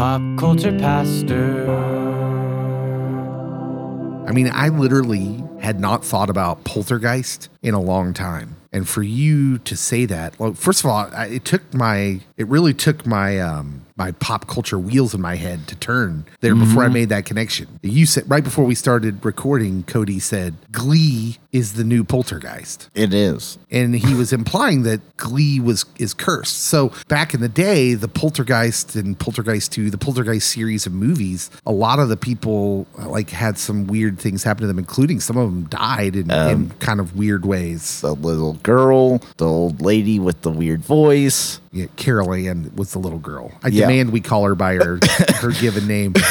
Pop Culture Pastor. I mean, I literally had not thought about Poltergeist in a long time. And for you to say that, well, first of all, I, it took my, it really took my, um, my pop culture wheels in my head to turn there before I made that connection. You said right before we started recording, Cody said Glee is the new Poltergeist It is. and he was implying that Glee was is cursed. So back in the day, the Poltergeist and Poltergeist Two, the Poltergeist series of movies, a lot of the people like had some weird things happen to them, including some of them died in, in um, kind of weird ways. The little girl, the old lady with the weird voice. Yeah, Carol Anne was the little girl. I Yeah. demand we call her by her her given name.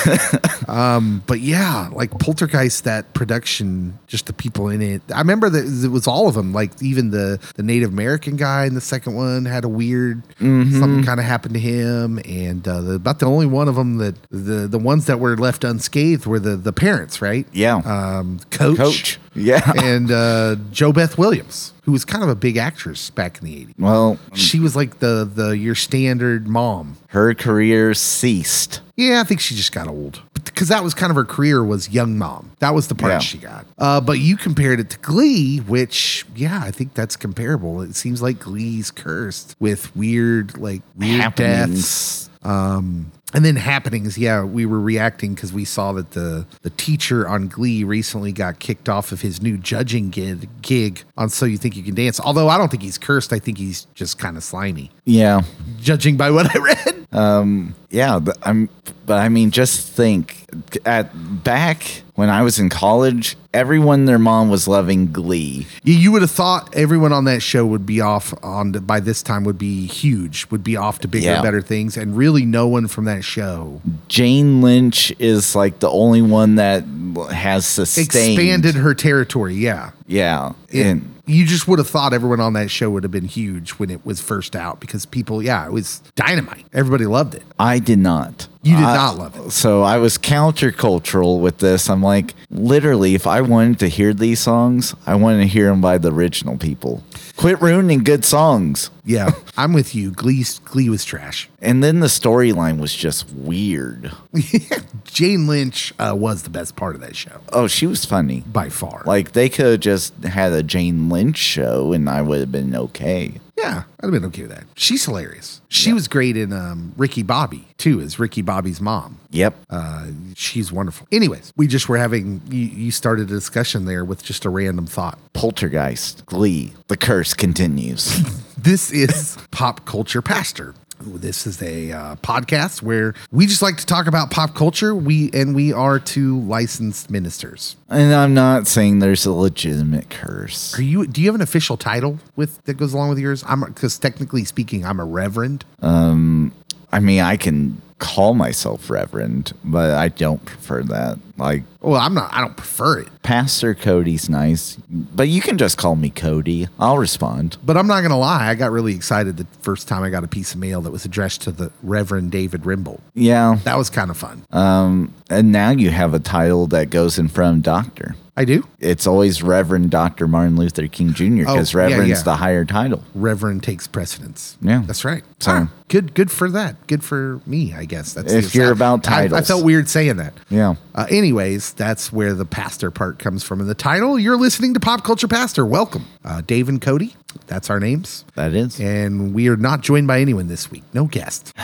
Um, but yeah, like Poltergeist, that production, just the people in it. I remember that it was all of them. Like even the the Native American guy in the second one had a weird something kind of happened to him, and uh, the, about the only one of them that the the ones that were left unscathed were the the parents, right? Yeah. um, coach, Coach. Yeah. and uh, JoBeth Williams, who was kind of a big actress back in the eighties. well, She was like the the your standard mom. her career ceased. Yeah, I think she just got old because that was kind of her career was young mom. That was the part Yeah. she got. Uh, but you compared it to Glee, which yeah, I think that's comparable. It seems like Glee's cursed with weird like weird Happenings. deaths. Um, and then happenings, yeah, we were reacting because we saw that the the teacher on Glee recently got kicked off of his new judging gig, gig on So You Think You Can Dance. Although I don't think he's cursed, I think he's just kind of slimy, Yeah. judging by what I read. Um, yeah, but I'm but I mean just think at back when I was in college, everyone their mom was loving Glee. You, you would have thought everyone on that show would be off on to, by this time would be huge, would be off to bigger, Yeah. better things, and really no one from that show Jane Lynch is like the only one that has sustained expanded her territory. Yeah, Yeah. It- and you just would have thought everyone on that show would have been huge when it was first out because people, yeah, it was dynamite. Everybody loved it. I did not. You did I- not love it. So I was countercultural with this. I'm like, literally, if I wanted to hear these songs, I wanted to hear them by the original people. Quit ruining good songs. Yeah, I'm with you. Glee, Glee was trash. And then the storyline was just weird. Jane Lynch uh, was the best part of that show Oh, she was funny. by far. Like they could have just had a Jane Lynch show and I would have been okay. Yeah, I'd have been okay with that. She's hilarious. She was great in um, Ricky Bobby too, as Ricky Bobby's mom. Yep. Uh, she's wonderful. Anyways, we just were having you, you started a discussion there with just a random thought. Poltergeist, Glee, the curse continues. This is Pop Culture Pastor. This is a uh, podcast where we just like to talk about pop culture. We and we are two licensed ministers. and I'm not saying there's a legitimate curse. Are you? Do you have an official title with that goes along with yours? I'm because technically speaking, I'm a reverend. Um, I mean, I can call myself reverend, but I don't prefer that. Like, Well, I'm not. I don't prefer it. Pastor Cody's nice, but you can just call me Cody. I'll respond. But I'm not going to lie. I got really excited the first time I got a piece of mail that was addressed to the Reverend David Rimble. Yeah. That was kind of fun. Um, and now you have a title that goes in front of doctor. I do. It's always Reverend Dr. Martin Luther King Jr. because Oh, Reverend's yeah. the higher title. Reverend takes precedence. Yeah. that's right. So- Ah, good, good for that. Good for me, I guess. That's If you're about I- I, felt weird saying that. Yeah. Uh, anyways, that's where the pastor part comes from in the title. You're listening to Pop Culture Pastor. Welcome, uh, Dave and Cody. That's our names, That is. and we are not joined by anyone this week. No guest.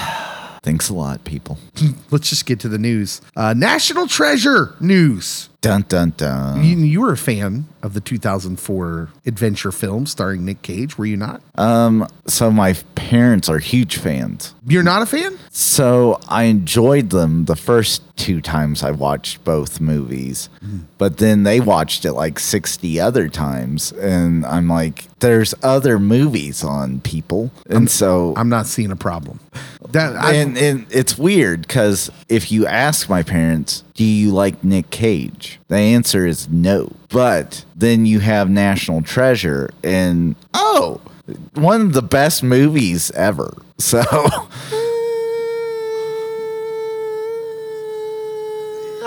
Thanks a lot, people. Let's just get to the news. Uh, National Treasure news. Dun dun dun. You, you were a fan of the 2004 adventure film starring Nick Cage, were you not? Um, so my parents are huge fans. You're not a fan? So I enjoyed them the first two times I watched both movies, but then they watched it like 60 other times. And I'm like, there's other movies on people. And so, I'm not seeing a problem. That I, and, and it's weird because if you ask my parents, do you like Nick Cage? The answer is no. But then you have National Treasure, and oh, one of the best movies ever. So.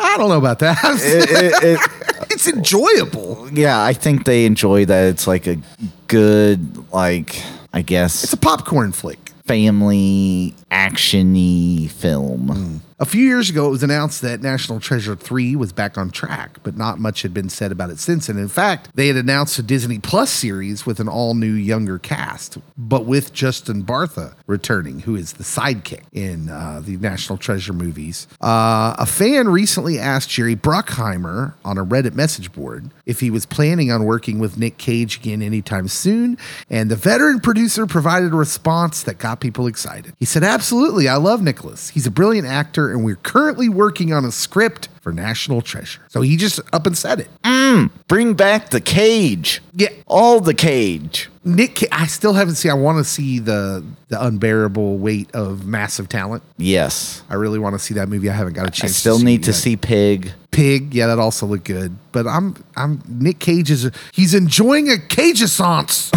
I don't know about that. it, it, it, it's enjoyable. yeah, I think they enjoy that. It's like a good, like I guess, It's a popcorn flick. family actiony film. Mm. A few years ago, it was announced that National Treasure 3 was back on track, but not much had been said about it since. And in fact, they had announced a Disney Plus series with an all new younger cast, but with Justin Bartha returning, who is the sidekick in uh, the National Treasure movies. Uh, a fan recently asked Jerry Bruckheimer on a Reddit message board if he was planning on working with Nick Cage again anytime soon, and the veteran producer provided a response that got people excited. He said, Absolutely, I love Nicholas. He's a brilliant actor, and we're currently working on a script for National Treasure. So he just up and said it. Mm, bring back the cage. Yeah. All the cage. Nick, I still haven't seen. I want to see the the unbearable weight of massive talent. Yes. I really want to see that movie. I haven't got a chance. still to need to see. yet. see Pig. Pig. Yeah, that also looked good. But I'm I'm Nick Cage is he's enjoying a cage Cageissance.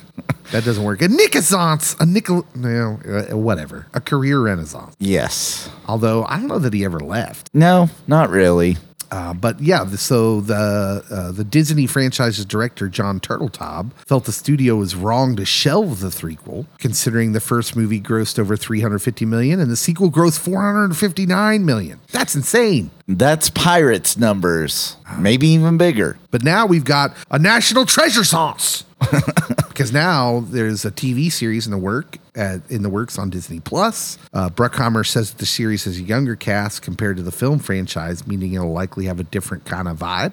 that doesn't work. A Nickessance. A nickel. No, uh, whatever. A career renaissance. Yes. Although I don't know that he ever left. No, not really. Uh, but yeah, the- so the uh, the Disney franchise's director John Turteltaub felt the studio was wrong to shelve the threequel, considering the first movie grossed over 350 million and the sequel grossed 459 million. That's insane. That's Pirates numbers. Maybe even bigger. But now we've got a national treasure sauce. because now there's a TV series in the work at, in the works on Disney Plus. Uh, Bruckheimer says that the series has a younger cast compared to the film franchise, meaning it'll likely have a different kind of vibe,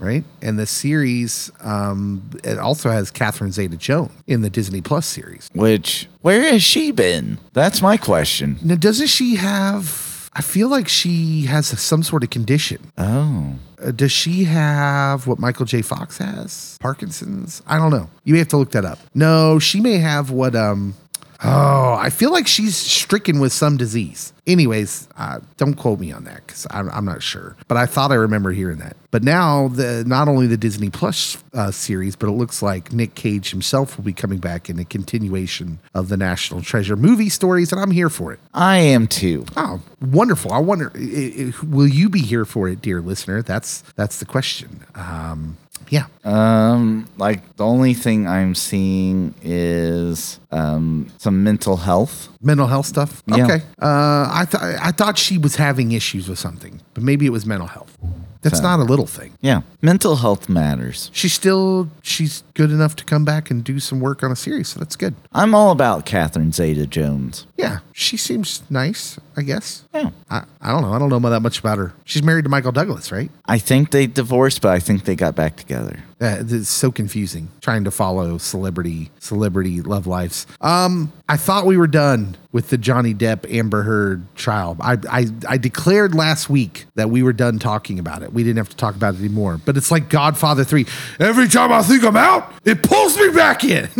right? And the series um, it also has Catherine Zeta-Jones in the Disney Plus series. Which, where has she been? That's my question. Now, doesn't she have? I feel like she has some sort of condition. Oh. Uh, does she have what Michael J. Fox has? Parkinson's? I don't know. You may have to look that up. No, she may have what um Oh, I feel like she's stricken with some disease. Anyways, uh, don't quote me on that because I'm, I'm not sure. But I thought I remember hearing that. But now, the not only the Disney Plus uh, series, but it looks like Nick Cage himself will be coming back in a continuation of the National Treasure movie stories, and I'm here for it. I am too. Oh, wonderful! I wonder, i- i- will you be here for it, dear listener? That's that's the question. Um, yeah, Um, like the only thing I'm seeing is um some mental health. mental health stuff. Yeah. Okay, uh, I thought I thought she was having issues with something, but maybe it was mental health. That's So- not a little thing. Yeah, mental health matters. She's still she's good enough to come back and do some work on a series, so that's good. I'm all about Catherine Zeta Jones. Yeah, she seems nice. I guess. Yeah. I, I don't know. I don't know that much about her. She's married to Michael Douglas, right? I think they divorced, but I think they got back together. Uh, it's so confusing trying to follow celebrity celebrity love lives. Um, I thought we were done with the Johnny Depp Amber Heard trial. I, I I declared last week that we were done talking about it. We didn't have to talk about it anymore. But it's like Godfather Three. Every time I think I'm out, it pulls me back in.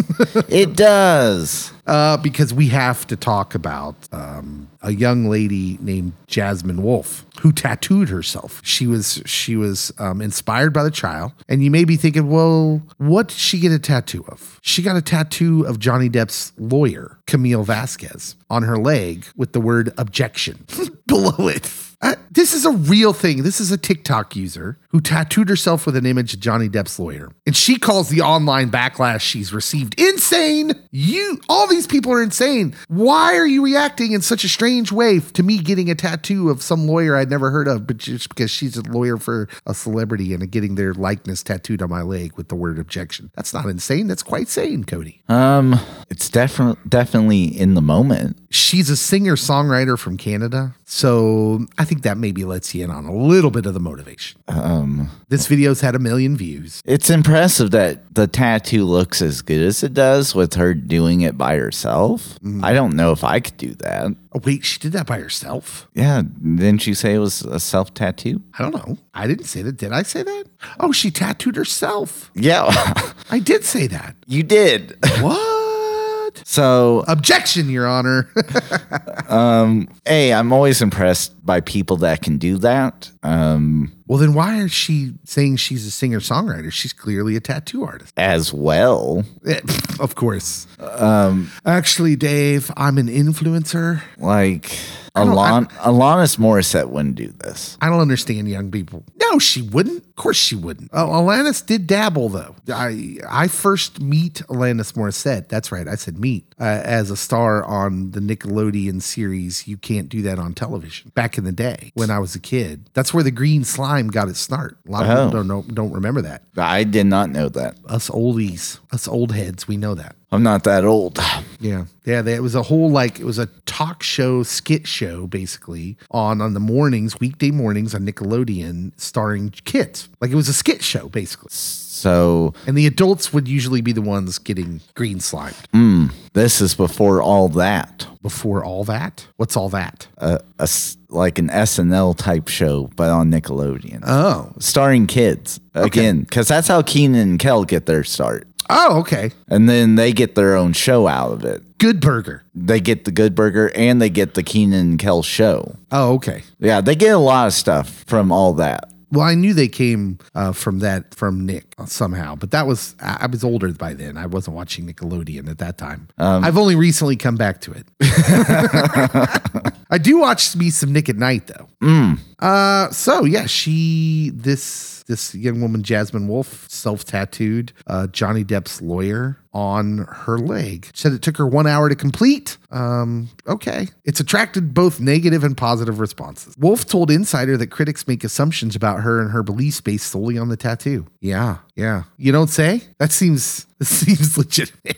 It does. Uh, because we have to talk about um, a young lady named Jasmine Wolf who tattooed herself. She was she was um, inspired by the trial, and you may be thinking, well, what did she get a tattoo of? She got a tattoo of Johnny Depp's lawyer, Camille Vasquez, on her leg with the word objection below it. Uh, this is a real thing. This is a TikTok user who tattooed herself with an image of Johnny Depp's lawyer. And she calls the online backlash she's received insane. You, all these people are insane. Why are you reacting in such a strange way to me getting a tattoo of some lawyer I'd never heard of, but just because she's a lawyer for a celebrity and getting their likeness tattooed on my leg with the word objection? That's not insane. That's quite sane, Cody. Um, it's definitely definitely in the moment. She's a singer songwriter from Canada. So I think that maybe lets you in on a little bit of the motivation. Um, This video's had a million views. it's impressive that the tattoo looks as good as it does with her doing it by herself. I don't know if I could do that. Oh, wait, she did that by herself? Yeah, didn't you say it was a self tattoo? I don't know. I didn't say that. Did I say that? Oh, she tattooed herself. Yeah, I did say that. you did. What? So, Objection, Your Honor. Um, hey, I'm always impressed by people that can do that. Um, well, then why is she saying she's a singer songwriter? She's clearly a tattoo artist. as well. Eh, of course. Um, Actually, Dave, I'm an influencer. Like Alon- Alanis Morissette wouldn't do this. I don't understand young people. No, she wouldn't. Of course she wouldn't. Oh, Alanis did dabble though. I I first meet Alanis Morissette. That's right. I said meet uh, as a star on the Nickelodeon series. You can't do that on television. Back in the day when I was a kid, that's where the green slime got its start. A lot of Oh. people don't know, don't remember that. I did not know that. Us oldies, us old heads, we know that. I'm not that old. Yeah, yeah. There, it was a whole like it was a talk show, skit show, basically on on the mornings, weekday mornings on Nickelodeon, starring kids. Like it was a skit show, basically. So And the adults would usually be the ones getting green slimed. Mm, this is before all that. Before all that, what's all that? A, a like an SNL type show, but on Nickelodeon, Oh, starring kids again, because that's how Kenan and Kel get their start, oh, okay. and then they get their own show out of it. Good Burger. They get the Good Burger and they get the Kenan and Kel show. Oh, okay. Yeah, they get a lot of stuff from all that. Well, I knew they came uh, from that from Nick somehow, but that was I I was older by then. I wasn't watching Nickelodeon at that time. I've only recently come back to it. I do watch me some Nick at Night though. Uh, so yeah, she this this young woman Jasmine Wolf self tattooed uh, Johnny Depp's lawyer on her leg. Said it took her one hour to complete. Um, okay, it's attracted both negative and positive responses. Wolf told Insider that critics make assumptions about her and her beliefs based solely on the tattoo. Yeah, yeah. You don't say? That seems that seems legitimate.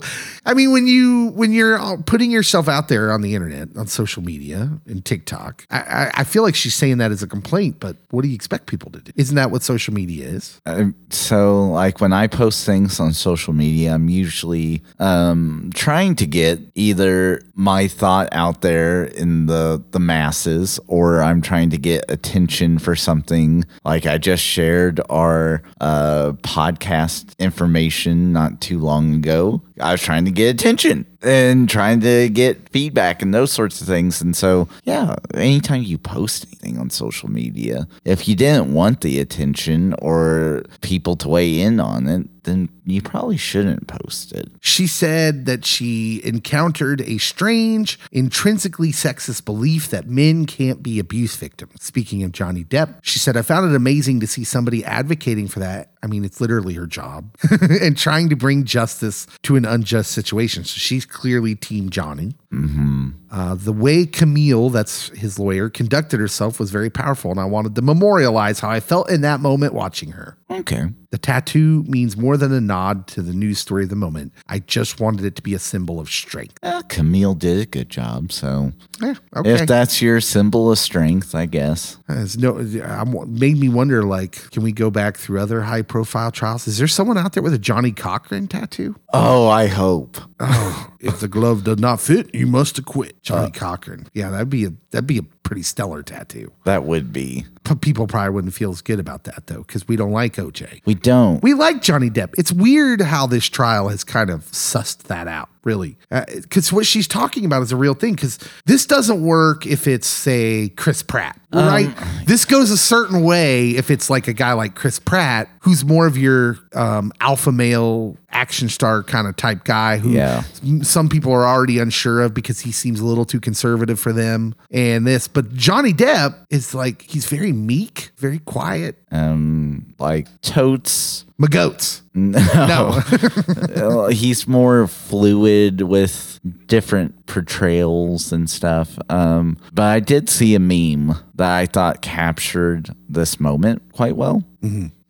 I mean, when you when you're putting yourself out there on the internet, on social media, and TikTok, I, I, I feel like she's saying that as a complaint. But what do you expect people to do? Isn't that what social media is? Uh, so like when I post things on social media, I'm usually um, trying to get either my thought out there in the the masses, or I'm trying to get attention for something. Like I just shared our uh, podcast information not too long ago. I was trying to get attention and trying to get feedback and those sorts of things. And so, yeah, anytime you post anything on social media, if you didn't want the attention or people to weigh in on it, then you probably shouldn't post it. She said that she encountered a strange, intrinsically sexist belief that men can't be abuse victims. Speaking of Johnny Depp, she said, I found it amazing to see somebody advocating for that. I mean, it's literally her job and trying to bring justice to an unjust situation. So she's clearly Team Johnny. Uh, the way Camille, that's his lawyer, conducted herself was very powerful, and I wanted to memorialize how I felt in that moment watching her. Okay. The tattoo means more than a nod to the news story of the moment. I just wanted it to be a symbol of strength. Well, Camille did a good job. So Yeah, okay. if that's your symbol of strength, I guess. There's no, I'm, made me wonder. Like, can we go back through other high-profile trials? Is there someone out there with a Johnnie Cochran tattoo? Oh, I hope. Oh, if the glove does not fit, you must acquit. Johnnie Cochran. Yeah, that'd be a that'd be a pretty stellar tattoo. That would be. P- People probably wouldn't feel as good about that though, because we don't like OJ. We don't. We like Johnny Depp. It's weird how this trial has kind of sussed that out, really. Because what she's talking about is a real thing. Because this doesn't work if it's, say, Chris Pratt, right? this goes a certain way if it's like a guy like Chris Pratt, who's more of your um, alpha male action star kind of type guy who Yeah. some people are already unsure of because he seems a little too conservative for them. And this, but Johnny Depp is like, he's very meek, very quiet. Um, like totes. My goats. No. No. He's more fluid with different portrayals and stuff. Um, but I did see a meme that I thought captured this moment quite well.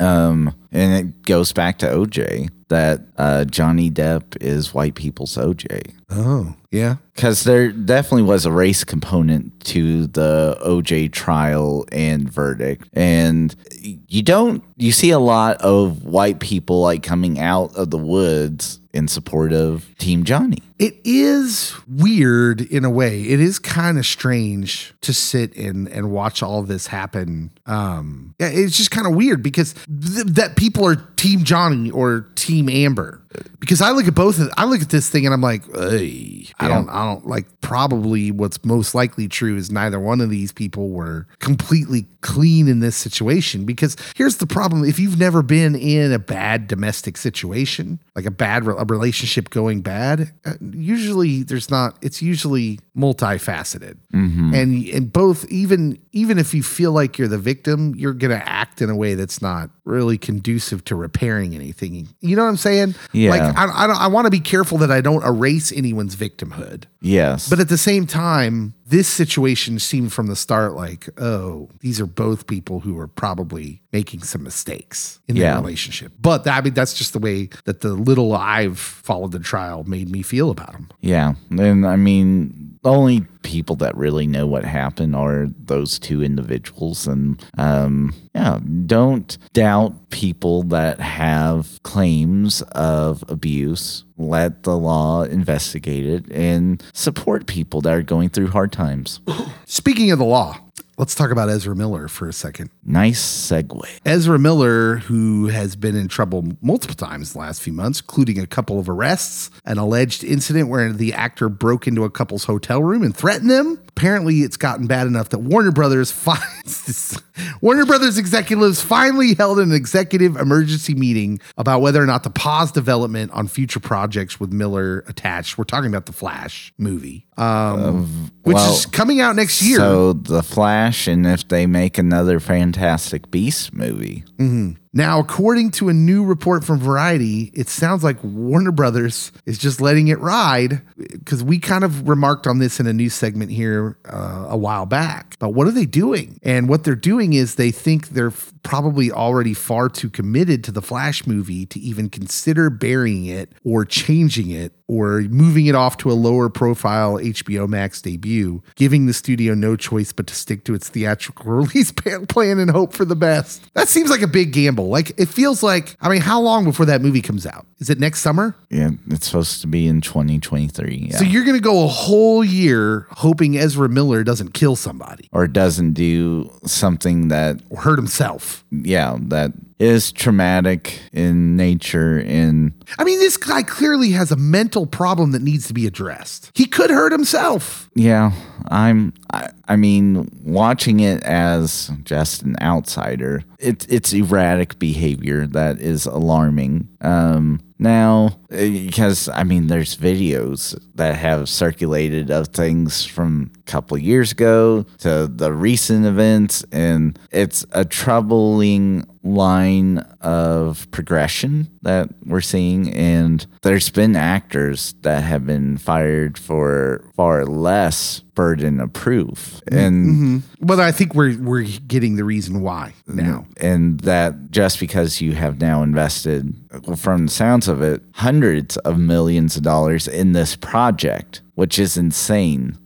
Um, and it goes back to OJ that uh, Johnny Depp is white people's OJ. oh, yeah. Because there definitely was a race component to the OJ trial and verdict. And you don't, you see a lot of white people like coming out of the woods in support of Team Johnny. It is weird in a way. It is kind of strange to sit and and watch all this happen. Um, yeah, it's just kind of weird because th- that people are Team Johnny or Team Amber. Because I look at both of I look at this thing and I'm like, hey, I don't, I don't like. Probably what's most likely true is neither one of these people were completely clean in this situation. Because here's the problem: if you've never been in a bad domestic situation, like a bad, a relationship going bad, uh, usually there's not. It's usually multifaceted, and and both even even if you feel like you're the victim, you're gonna act in a way that's not really conducive to repairing anything. You know what I'm saying? Yeah. Like I I, don't- I want to be careful that I don't erase anyone's victimhood. Yes. But at the same time, this situation seemed from the start like, oh, these are both people who are probably making some mistakes in their relationship. But I mean, that's just the way that the little I've followed the trial made me feel about them. Yeah. And I mean, the only people that really know what happened are those two individuals. And um, yeah, don't doubt people that have claims of abuse. Let the law investigate it and support people that are going through hard times. Speaking of the law, let's talk about Ezra Miller for a second. Nice segue. Ezra Miller, who has been in trouble multiple times the last few months, including a couple of arrests, an alleged incident where the actor broke into a couple's hotel room and threatened them. Apparently, it's gotten bad enough that Warner Brothers finds Warner Brothers executives finally held an executive emergency meeting about whether or not to pause development on future projects with Miller attached. We're talking about the Flash movie, um, which well, is coming out next year. So the Flash, and if they make another Fantastic Beast movie, Now, according to a new report from Variety, it sounds like Warner Brothers is just letting it ride because we kind of remarked on this in a news segment here uh, a while back. But what are they doing? And what they're doing is they think they're probably already far too committed to the Flash movie to even consider burying it or changing it or moving it off to a lower profile HBO Max debut, giving the studio no choice but to stick to its theatrical release plan and hope for the best. That seems like a big gamble. Like it feels like, I mean, how long before that movie comes out? Is it next summer? yeah, it's supposed to be in 2023. Yeah. So you're going to go a whole year hoping Ezra Miller doesn't kill somebody or doesn't do something that or hurt himself. Yeah that is traumatic in nature and I mean, this guy clearly has a mental problem that needs to be addressed. He could hurt himself. yeah i'm I, I mean watching it as just an outsider it, it's erratic behavior that is alarming um now because i mean there's videos that have circulated of things from a couple years ago to the recent events and it's a troubling line of progression that we're seeing and there's been actors that have been fired for far less burden of proof. Mm-hmm. And mm-hmm. But I think we're we're getting the reason why now. and that just because you have now invested from the sounds of it hundreds of millions of dollars in this project which is insane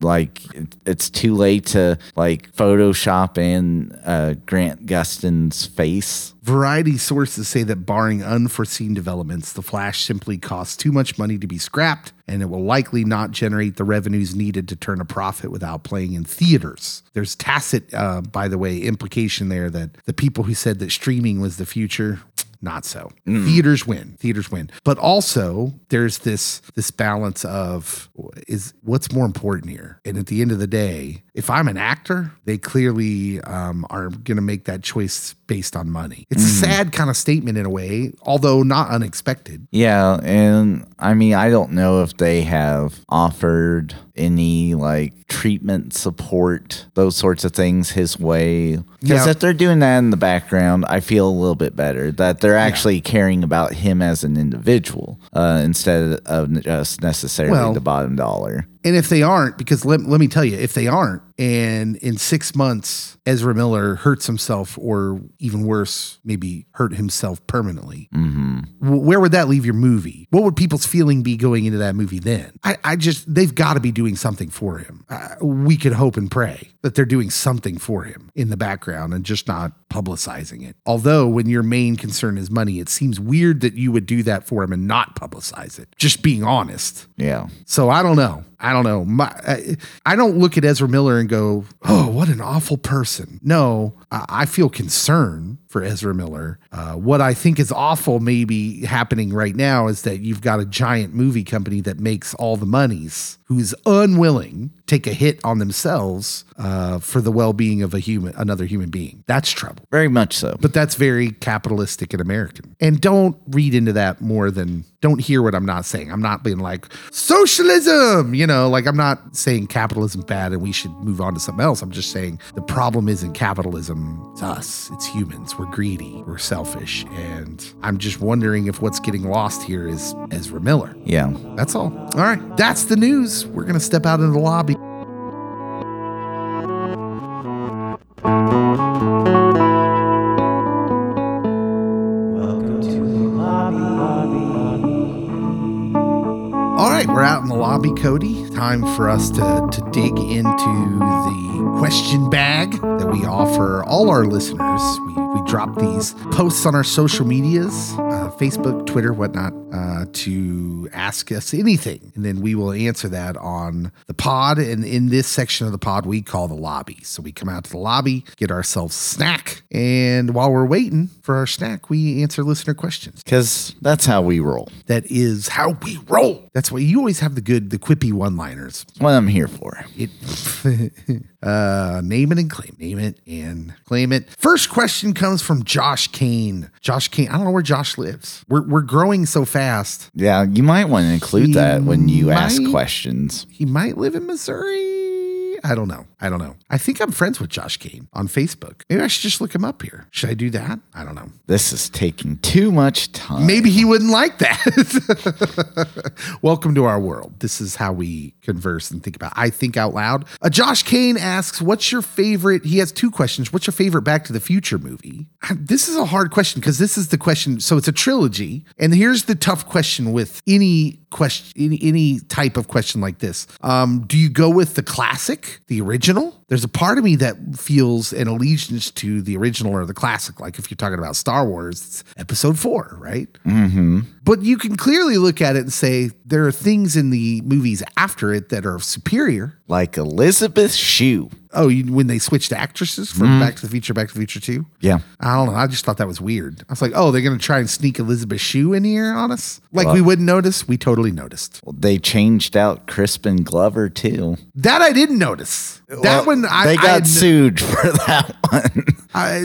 like it, it's too late to like photoshop in uh, grant gustin's face Variety sources say that barring unforeseen developments, the Flash simply costs too much money to be scrapped, and it will likely not generate the revenues needed to turn a profit without playing in theaters. There's tacit, uh, by the way, implication there that the people who said that streaming was the future. Not so. Hmm. Theaters win. Theaters win. But also, there's this this balance of is what's more important here. And at the end of the day, if I'm an actor, they clearly um, are going to make that choice based on money. It's a sad kind of statement in a way, although not unexpected. Yeah, and I mean, I don't know if they have offered any like treatment support, those sorts of things his way. Because Yeah. if they're doing that in the background, I feel a little bit better that they're actually caring about him as an individual uh, instead of just necessarily Well- the bottom dollar. And if they aren't, because let, let me tell you, if they aren't, and in six months, Ezra Miller hurts himself, or even worse, maybe hurt himself permanently, w- where would that leave your movie? What would people's feeling be going into that movie then? I, I just, they've got to be doing something for him. Uh, we could hope and pray that they're doing something for him in the background and just not publicizing it. Although, when your main concern is money, it seems weird that you would do that for him and not publicize it. Just being honest. Yeah. So I don't know. I don't know. My, I, I don't look at Ezra Miller and go, "Oh, what an awful person." No, I, I feel concern for Ezra Miller. Uh, what I think is awful, maybe happening right now, is that you've got a giant movie company that makes all the monies, who's unwilling to take a hit on themselves uh, for the well-being of a human another human being. That's trouble. Very much so. but that's very capitalistic and american. And don't read into that more than don't hear what i'm not saying. I'm not being like socialism! You know like i'm not saying capitalism bad and we should move on to something else. I'm just saying the problem isn't capitalism. It's us. It's humans. We're greedy we're selfish and i'm just wondering if what's getting lost here is ezra miller yeah. that's all. All right. That's the news. We're going to step out into the lobby. Welcome to the lobby. All right. We're out in the lobby, Cody. Time for us to, to dig into the question bag that we offer all our listeners. We, we drop these posts on our social medias uh, Facebook, Twitter, whatnot uh, to ask us anything. And then we will answer that on the pod. And in this section of the pod, we call the lobby. So we come out to the lobby, get ourselves snack. And while we're waiting for our snack, we answer listener questions. Because that's how we roll. That is how we roll. That's why you always have the good, the quippy one liners. That's what I'm here for. It, uh, name it and claim, name it and claim it. First question comes from Josh Kane. Josh Kane, I don't know where Josh lives. We're, we're growing so fast. Yeah, you might want to include He that when you ask questions. He might live in Missouri. I don't know. I don't know. I think I'm friends with Josh Kane on Facebook. Maybe I should just look him up here. Should I do that? I don't know. This is taking too much time. Maybe he wouldn't like that. Welcome to our world. This is how we converse and think about. I think out loud. Uh, Josh Kane asks, "What's your favorite?" He has two questions. What's your favorite Back to the Future movie? This is a hard question because this is the question. So it's a trilogy, and here's the tough question with any question, any, any type of question like this. Um, do you go with the classic, the original? There's a part of me that feels an allegiance to the original or the classic. Like if you're talking about Star Wars, it's Episode Four, right? Mm-hmm. But you can clearly look at it and say there are things in the movies after it that are superior. like Elizabeth Shue. Oh, you, when they switched actresses from mm-hmm. Back to the Future, Back to the Future 2? Yeah. I don't know. I just thought that was weird. I was like, oh, they're going to try and sneak Elizabeth Shue in here on us? Like we wouldn't notice? We totally noticed. Well, they changed out Crispin Glover too. That I didn't notice. That Well, one, I, they got had- sued for that one. I,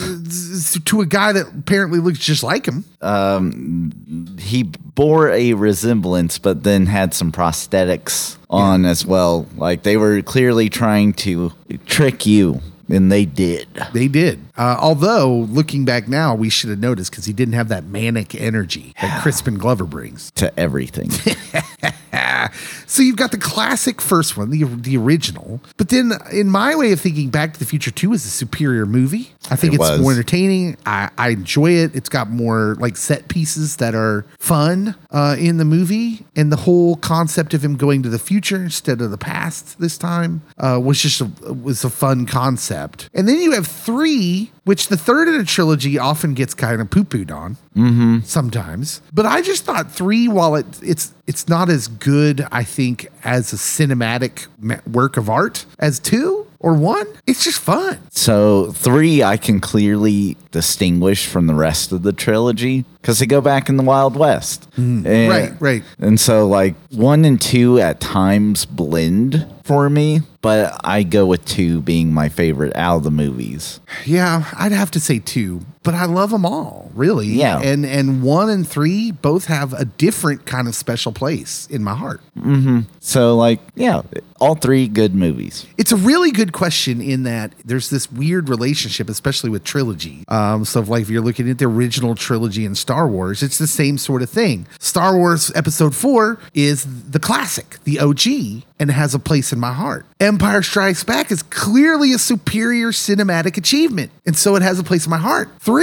to a guy that apparently looks just like him. Um, he bore a resemblance, but then had some prosthetics on as well. Like they were clearly trying to trick you, and they did. They did. Uh, although, looking back now, we should have noticed because he didn't have that manic energy that Crispin Glover brings. To everything. So you've got the classic first one, the the original. But then, in my way of thinking, Back to the Future Two is a superior movie. I think It it's was. more entertaining. I, I enjoy it. It's got more like set pieces that are fun uh, in the movie, and the whole concept of him going to the future instead of the past this time uh, was just a, was a fun concept. And then you have three, which the third in a trilogy often gets kind of poo pooed on mm-hmm. sometimes. But I just thought three, while it it's it's not as good, I think, as a cinematic work of art as two or one. It's just fun. So three, I can clearly distinguish from the rest of the trilogy because they go back in the Wild West. Mm-hmm. And- Right, right. And so like one and two at times blend for me, but I go with two being my favorite out of the movies. Yeah, I'd have to say two, but I love them all, really. Yeah. and and one and three both have a different kind of special place in my heart. So like, yeah, all three good movies. It's a really good question in that there's this weird relationship, especially with trilogy. Um, so, if, like if you're looking at the original trilogy in Star Wars, it's the same sort of thing. Star Wars Episode Four is the classic, the OG, and has a place in my heart. Empire Strikes Back is clearly a superior cinematic achievement, and so it has a place in my heart. Three,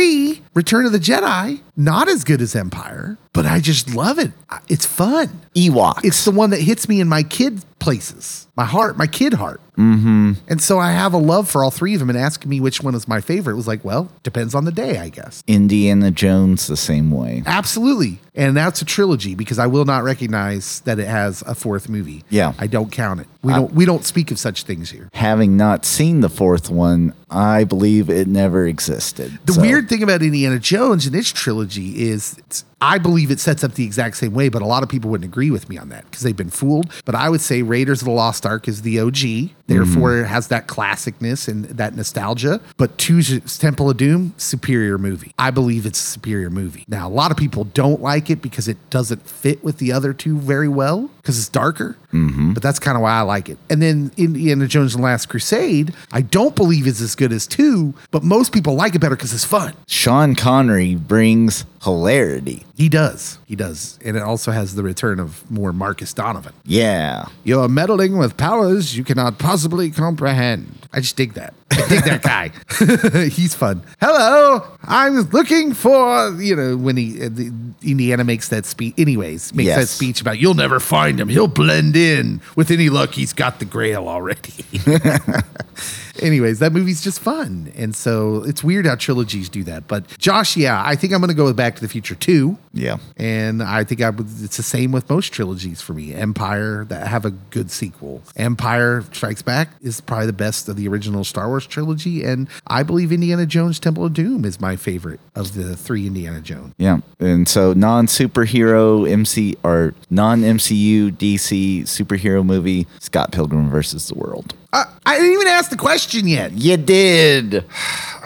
Return of the Jedi, not as good as Empire, but I just love it. It's fun. Ewoks. It's the one that hits me in my kid places, my heart, my kid heart. Mm-hmm. And so I have a love for all three of them. And asking me which one is my favorite was like, well, depends on the day, I guess. Indiana Jones the same way. Absolutely. And that's a trilogy because I will not recognize that it has a fourth movie. Yeah. I don't count it. We don't we don't speak of such things here. Having not seen the fourth one, I believe it never existed. The So- weird thing about Indiana Jones and its trilogy is it's, I believe it sets up the exact same way, but a lot of people wouldn't agree with me on that because they've been fooled. But I would say Raiders of the Lost Ark is the OG. Therefore, mm. it has that classicness and that nostalgia. But Two's Temple of Doom, superior movie. I believe it's a superior movie. Now, a lot of people don't like it because it doesn't fit with the other two very well because it's darker. Mm-hmm. But that's kind of why I like it. And then Indiana Jones and the Last Crusade, I don't believe is as good as two, but most people like it better because it's fun. Sean Connery brings hilarity. He does. He does. And it also has the return of more Marcus Donovan. Yeah. You're meddling with powers you cannot possibly comprehend. I just dig that. I dig that guy. He's fun. Hello, I'm looking for, you know, when he, uh, the, Indiana makes that speech, anyways, makes that speech about you'll never find him. He'll blend in. With any luck, he's got the grail already. anyways, that movie's just fun. And so it's weird how trilogies do that. But Josh, yeah, I think I'm going to go with Back to the Future 2. Yeah. And I think I would, it's the same with most trilogies for me. Empire that have a good sequel. Empire Strikes Back is probably the best of the original Star Wars trilogy, and I believe Indiana Jones Temple of Doom is my favorite of the three Indiana Jones. Yeah. And so non superhero MC or non MCU DC superhero movie, Scott Pilgrim versus the World. Uh, I didn't even ask the question yet. You did.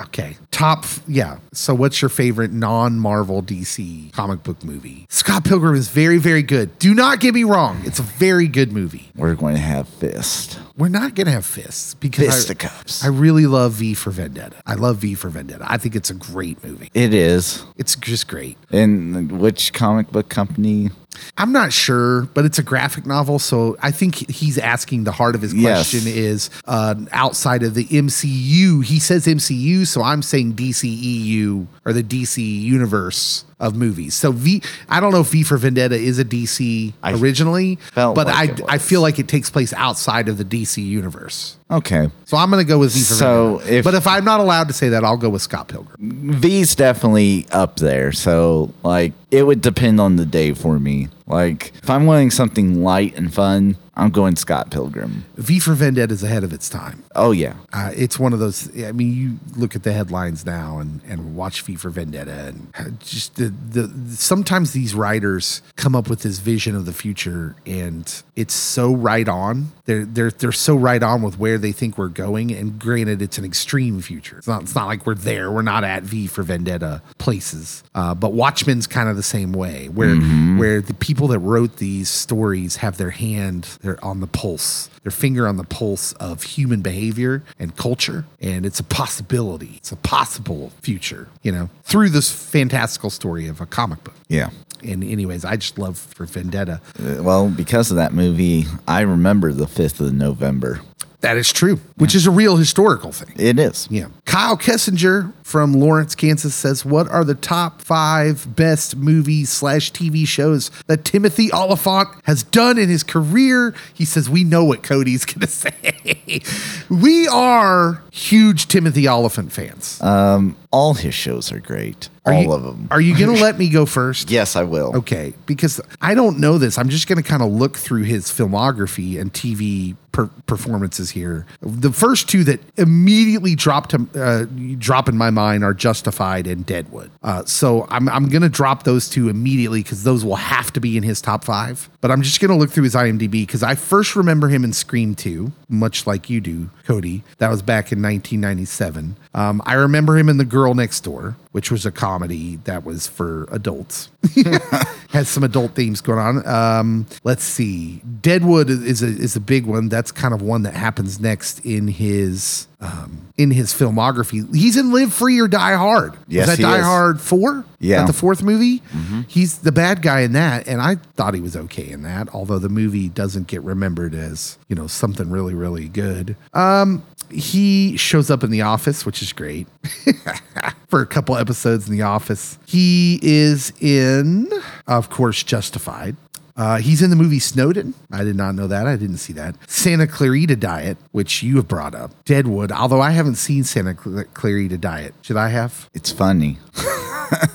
Okay, top yeah. So, what's your favorite non-Marvel DC comic book movie? Scott Pilgrim is very, very good. Do not get me wrong; it's a very good movie. We're going to have Fist. We're not gonna have fists because I- Fisticuffs. I really love V for Vendetta. I love V for Vendetta. I think it's a great movie. It is. It's just great. And which comic book company? I'm not sure, but it's a graphic novel, so I think he's asking the heart of his Yes. question is uh, outside of the MCU. He says MCU, so I'm saying DCEU or the DC universe of movies. So V, I don't know if V for Vendetta is a DC I originally, but like I I feel like it takes place outside of the DC universe. Okay. So I'm going to go with V for So Vendetta. if- but if I'm not allowed to say that, I'll go with Scott Pilgrim. V's definitely up there. So, like, it would depend on the day for me. Like, if I'm wanting something light and fun, I'm going Scott Pilgrim. V for Vendetta is ahead of its time. Oh, yeah. Uh, it's one of those. I mean, you look at the headlines now and, and watch V for Vendetta, and just the, the sometimes these writers come up with this vision of the future, and it's so right on. They're they're they're so right on with where they think we're going. And granted, it's an extreme future. It's not it's not like we're there. We're not at V for Vendetta places. Uh, but Watchmen's kind of the same way, where where the people that wrote these stories have their hand they're on the pulse their finger on the pulse of human behavior and culture and it's a possibility it's a possible future you know through this fantastical story of a comic book Yeah. And anyways i just love for vendetta Uh, Well, because of that movie, I remember the 5th of November. that is true which is a real historical thing It is. Yeah. Kyle Kessinger from Lawrence, Kansas says, What are the top five best movies slash TV shows that Timothy Olyphant has done in his career? He says, We know what Cody's going to say. we are huge Timothy Olyphant fans. Um, all his shows are great. Are all you- of them. Are you going to let me go first? yes, I will. Okay, because I don't know this. I'm just going to kind of look through his filmography and TV per- performances here. The first two that immediately dropped him, uh, drop in my mind are Justified and Deadwood. Uh, so I'm I'm going to drop those two immediately because those will have to be in his top five. But I'm just going to look through his IMDb because I first remember him in Scream 2, much like you do, Cody. That was back in 1997. Um, I remember him in The Girl Next Door, which was a comedy that was for adults. Has some adult themes going on. Um, let's see. Deadwood is a is a big one. That's kind of one that happens next in his um, in his filmography. He's in Live Free or Die Hard. Yes, is that Die is. Hard four? Yeah. The fourth movie. He's the bad guy in that, and I thought he was okay in that. Although the movie doesn't get remembered as you know something really really good. Um, he shows up in The Office, which is great. for a couple episodes in The Office. He is in, of course, Justified. Uh, he's in the movie Snowden. I did not know that. I didn't see that. Santa Clarita Diet, which you have brought up. Deadwood, although I haven't seen Santa Cl- Clarita Diet. Should I have? It's funny.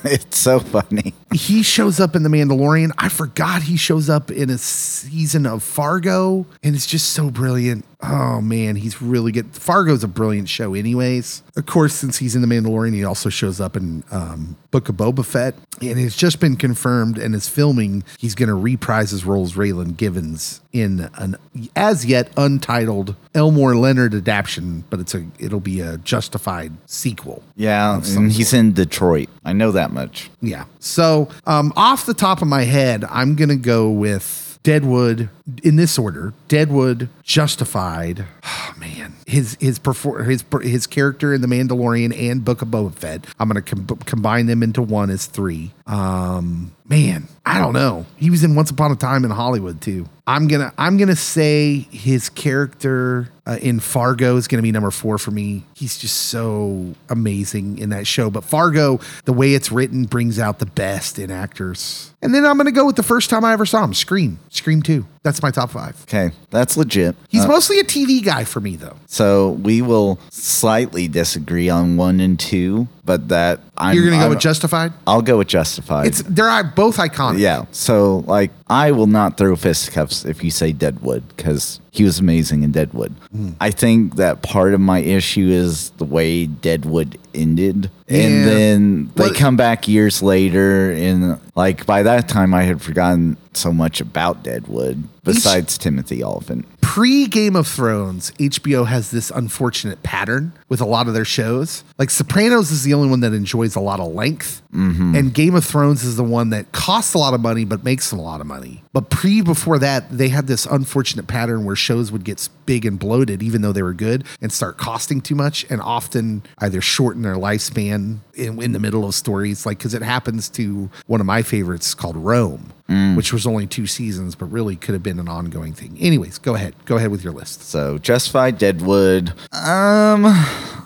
it's so funny. He shows up in The Mandalorian. I forgot he shows up in a season of Fargo, and it's just so brilliant. Oh man, he's really good. Fargo's a brilliant show, anyways. Of course, since he's in The Mandalorian, he also shows up in um, Book of Boba Fett, and it's just been confirmed and is filming he's going to reprise his role as Raylan Givens in an as yet untitled Elmore Leonard adaptation, but it's a it'll be a justified sequel. Yeah, and he's in Detroit. I know that much. Yeah. So, um, off the top of my head, I'm going to go with Deadwood in this order. Deadwood, Justified. Oh, man, his his perfor- his his character in The Mandalorian and Book of Boba Fett. I'm going to com- combine them into one as three. Um, man, I don't know. He was in Once Upon a Time in Hollywood too. I'm gonna I'm gonna say his character uh, in Fargo is gonna be number four for me. He's just so amazing in that show. But Fargo, the way it's written, brings out the best in actors. And then I'm gonna go with the first time I ever saw him, Scream, Scream Two. That's my top five. Okay, that's legit. He's Uh, mostly a TV guy for me though. so we will slightly disagree on one and two, but that I'm, You're gonna go I'm- with Justified. I'll go with Justified. It's they're uh, both iconic. yeah. So like, I will not throw fisticuffs if you say Deadwood because he was amazing in Deadwood. Hmm. I think that part of my issue is the way Deadwood ended, Yeah. and then they Well- come back years later, and like by that time I had forgotten so much about Deadwood besides Timothy Olyphant. Pre Game of Thrones, HBO has this unfortunate pattern with a lot of their shows. Like Sopranos is the only one that enjoys a lot of length, mm-hmm. and Game of Thrones is the one that costs a lot of money but makes them a lot of money. But pre before that, they had this unfortunate pattern where shows would get big and bloated, even though they were good, and start costing too much, and often either shorten their lifespan in, in the middle of stories. Like because it happens to one of my favorites called Rome. Which was only two seasons, but really could have been an ongoing thing. Anyways, go ahead. Go ahead with your list. So Justified Deadwood. Um,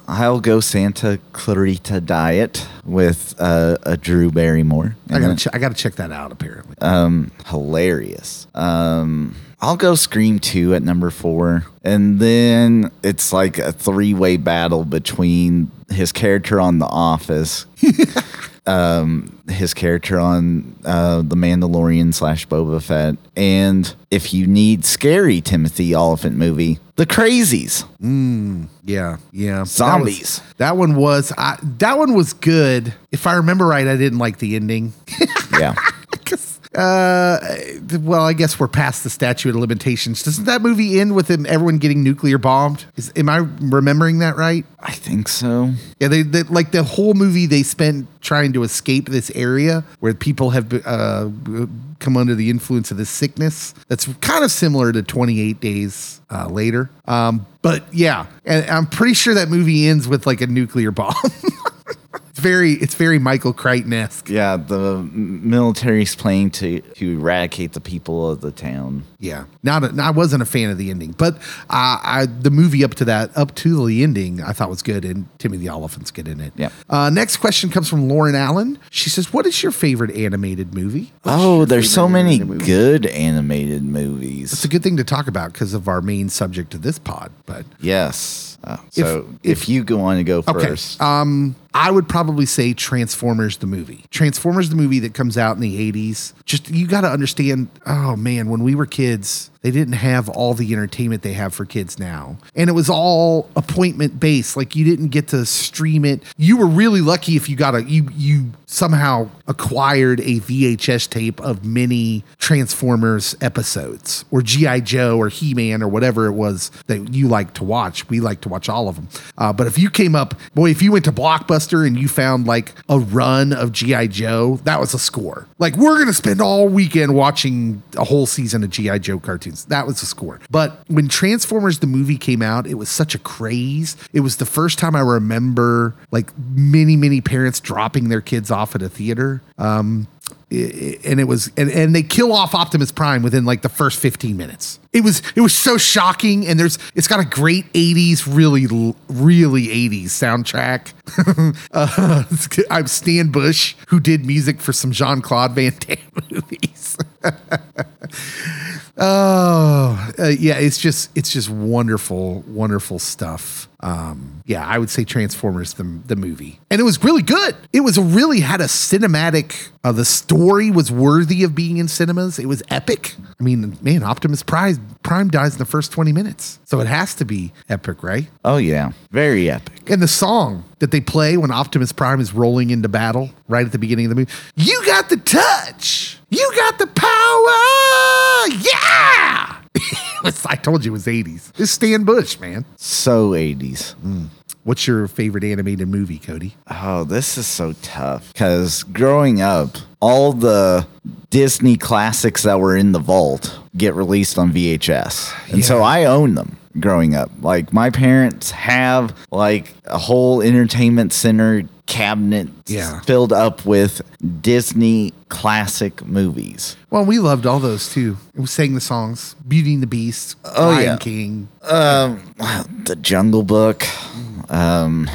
I'll go Santa Clarita Diet with uh, a Drew Barrymore. I gotta, ch- I gotta check that out. Apparently, um, hilarious. Um, I'll go Scream 2 at number four. And then it's like a three way battle between his character on The Office, um, his character on uh, The Mandalorian slash Boba Fett, and if you need scary Timothy Olyphant movie, The Crazies. yeah, yeah, Zombies. That, was- that one was I, that one was good. If I remember right, I didn't like the ending. Yeah. Uh, well, I guess we're past the statute of limitations. Doesn't that movie end with him, everyone getting nuclear bombed? Is, am I remembering that right? I think so. Yeah, they, they like the whole movie they spent trying to escape this area where people have uh, come under the influence of this sickness. That's kind of similar to 28 Days uh, Later. Um, but yeah, and I'm pretty sure that movie ends with like a nuclear bomb. it's very, it's very Michael Crichton esque. Yeah, the m- military's playing to, to eradicate the people of the town. Yeah, not a, I wasn't a fan of the ending, but uh, I the movie up to that, up to the ending, I thought was good, and Timmy the Olyphant's good in it. Yep. Uh, next question comes from Lauren Allen. She says, "What is your favorite animated movie?" Oh, there's so many animated movie? good animated movies. It's a good thing to talk about because of our main subject of this pod. But yes. Uh, so if- if, you go on to go okay, first, um, I would probably say Transformers the movie. Transformers the movie that comes out in the '80s. Just you got to understand. Oh man, when we were kids, they didn't have all the entertainment they have for kids now, and it was all appointment based. Like you didn't get to stream it. You were really lucky if you got a you you somehow acquired a VHS tape of many Transformers episodes or GI Joe or He Man or whatever it was that you like to watch. We like to watch all of them. Uh, but if you came up, boy, if you went to Blockbuster and you found like a run of GI Joe, that was a score. Like we're gonna spend all weekend watching a whole season of GI Joe cartoons. That was the score. But when Transformers the movie came out, it was such a craze. It was the first time I remember like many many parents dropping their kids off at a theater. Um, and it was and, and they kill off Optimus Prime within like the first 15 minutes. It was it was so shocking and there's it's got a great 80s really really 80s soundtrack. uh, I'm Stan Bush who did music for some Jean-Claude Van Damme movies. Oh, uh, yeah, it's just it's just wonderful, wonderful stuff. Um, yeah, I would say Transformers the the movie, and it was really good. It was really had a cinematic. Uh, the story was worthy of being in cinemas. It was epic. I mean, man, Optimus Prime Prime dies in the first twenty minutes, so it has to be epic, right? Oh yeah, very epic. And the song that they play when Optimus Prime is rolling into battle right at the beginning of the movie, you got the touch, you got the power, yeah. Was- I told you it was 80s. It's Stan Bush, man. So 80s. Mm. What's your favorite animated movie, Cody? Oh, this is so tough because growing up, all the Disney classics that were in the vault get released on VHS. And so I own them growing up. Like my parents have like a whole entertainment center cabinet Yeah. filled up with Disney classic movies. Well, we loved all those too. We sang the songs Beauty and the Beast, Oh, Lion yeah. King. Um, the Jungle Book. Um,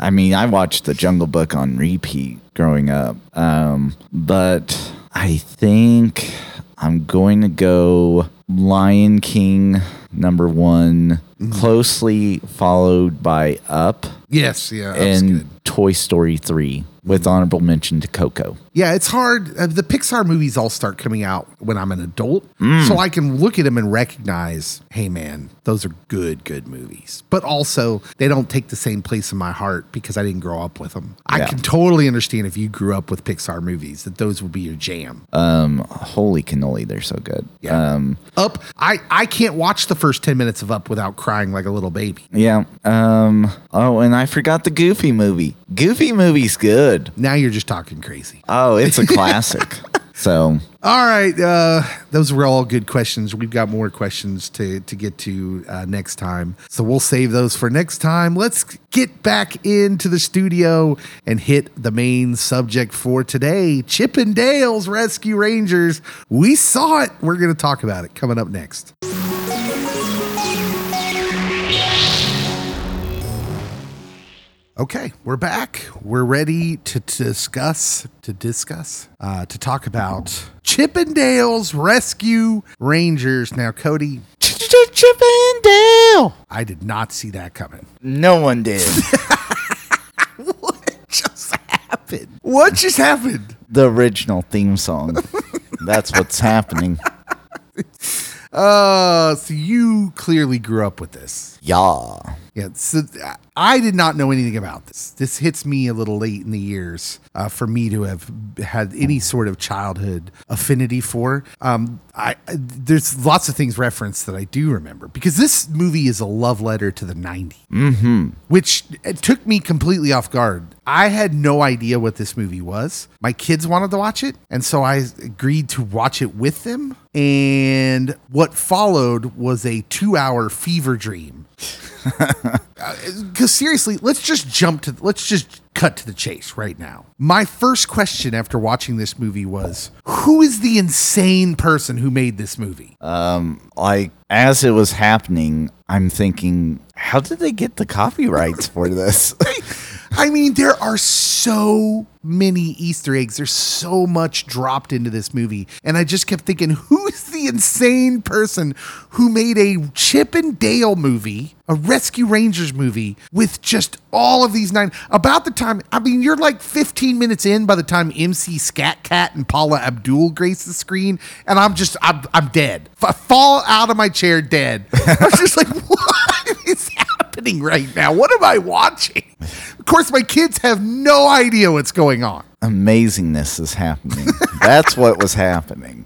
I mean, I watched the Jungle Book on repeat growing up. Um, but I think I'm going to go Lion King number one, closely followed by Up Yes, yeah. and good. Toy Story 3 with honorable mention to Coco. Yeah, it's hard. Uh, the Pixar movies all start coming out when I'm an adult. Mm. So I can look at them and recognize, hey, man, those are good, good movies. But also, they don't take the same place in my heart because I didn't grow up with them. I can totally understand if you grew up with Pixar movies, that those would be your jam. Um, holy cannoli, they're so good. Yeah. Um, Up, I, I can't watch the first 10 minutes of Up without crying like a little baby. yeah. Um, oh, and I forgot the Goofy movie. Goofy movie's good. Now you're just talking crazy. Oh, it's a classic. so, All right, uh, those were all good questions. We've got more questions to to get to uh, next time, so we'll save those for next time. Let's get back into the studio and hit the main subject for today: Chippendales Rescue Rangers. We saw it. We're going to talk about it coming up next. Okay, we're back. We're ready to, to discuss, to discuss, uh, to talk about Chippendales Rescue Rangers. Now, Cody, Chippendale. I did not see that coming. No one did. What just happened? What just happened? the original theme song. That's what's happening. Uh, so you clearly grew up with this. Yeah. Yeah, so I did not know anything about this. This hits me a little late in the years uh, for me to have had any sort of childhood affinity for. Um, I, I there's lots of things referenced that I do remember because this movie is a love letter to the '90s, mm-hmm. which it took me completely off guard. I had no idea what this movie was. My kids wanted to watch it, and so I agreed to watch it with them. And what followed was a two-hour fever dream because seriously, let's just jump to let's just cut to the chase right now. My first question after watching this movie was, who is the insane person who made this movie? Um, Like, as it was happening, I'm thinking, how did they get the copyrights for this? I mean, there are so many Easter eggs. There's so much dropped into this movie. And I just kept thinking, who's the insane person who made a Chip and Dale movie, a Rescue Rangers movie, with just all of these nine? About the time, I mean, you're like 15 minutes in by the time MC Scat Cat and Paula Abdul grace the screen. And I'm just, I'm, I'm dead. Fall out of my chair dead. I was just like, what is happening right now? What am I watching? Of course, my kids have no idea what's going on. Amazingness is happening. That's what was happening.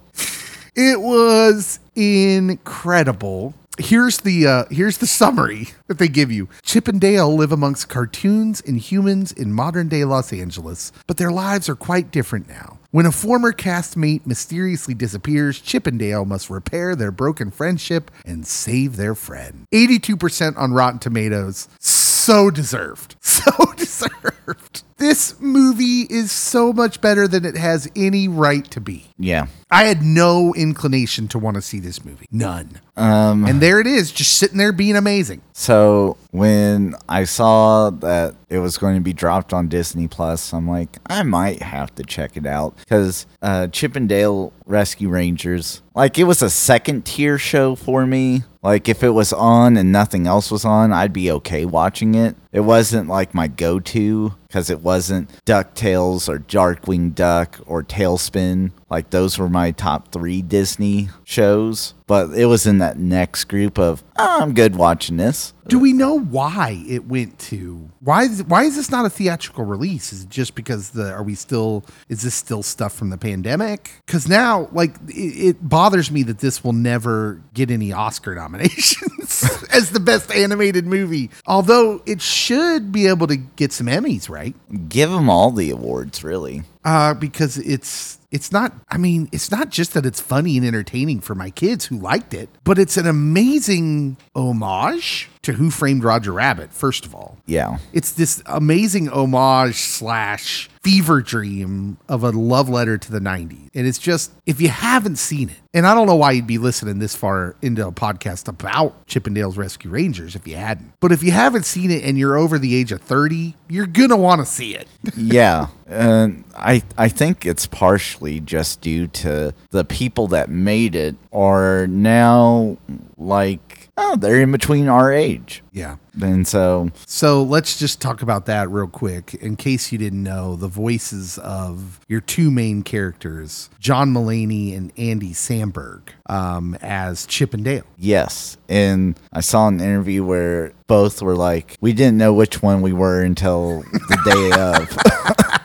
It was incredible. Here's the uh, here's the summary that they give you. Chip and Dale live amongst cartoons and humans in modern day Los Angeles, but their lives are quite different now. When a former castmate mysteriously disappears, Chip and Dale must repair their broken friendship and save their friend. 82% on Rotten Tomatoes. So deserved. So deserved. This movie is so much better than it has any right to be. Yeah. I had no inclination to want to see this movie. None. Um, And there it is, just sitting there being amazing. So when I saw that it was going to be dropped on Disney Plus, I'm like, I might have to check it out because uh, Chippendale Rescue Rangers, like it was a second tier show for me. Like if it was on and nothing else was on, I'd be okay watching it. It wasn't like my go-to because it wasn't DuckTales or Darkwing Duck or TaleSpin. Like those were my top three Disney shows. But it was in that next group of, oh, I'm good watching this. Do we know why it went to why is why is this not a theatrical release? Is it just because the are we still is this still stuff from the pandemic? Because now like it, it bothers me that this will never get any Oscar nominations as the best animated movie. Although it should be able to get some Emmys, right? Give them all the awards, really. Uh, because it's it's not. I mean, it's not just that it's funny and entertaining for my kids who liked it, but it's an amazing homage to Who Framed Roger Rabbit. First of all, Yeah. it's this amazing homage slash fever dream of a love letter to the 90s. And it's just, if you haven't seen it, and I don't know why you'd be listening this far into a podcast about Chippendale's Rescue Rangers if you hadn't, but if you haven't seen it and you're over the age of 30, you're going to want to see it. yeah. And I I think it's partially just due to the people that made it are now like oh, they're in between our age. Yeah. And so So let's just talk about that real quick. In case you didn't know, the voices of your two main characters, John Mulaney and Andy Samberg, um, as Chip and Dale. yes. And I saw an interview where both were like, we didn't know which one we were until the day of.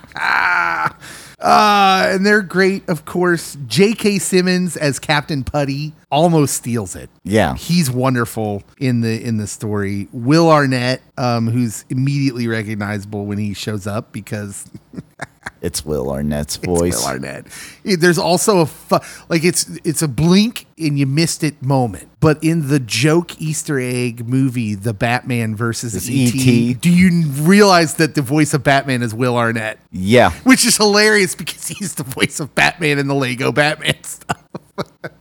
Uh, and they're great, of course. J.K. Simmons as Captain Putty almost steals it. Yeah. He's wonderful in the in the story. Will Arnett, um, who's immediately recognizable when he shows up because It's Will Arnett's It's voice. Will Arnett. It- There's also a fu- like it's it's a blink and you missed it moment. But in the joke Easter egg movie, the Batman versus It's ET, E.T.. do you realize that the voice of Batman is Will Arnett? Yeah. Which is hilarious because he's the voice of Batman in the Lego Batman stuff.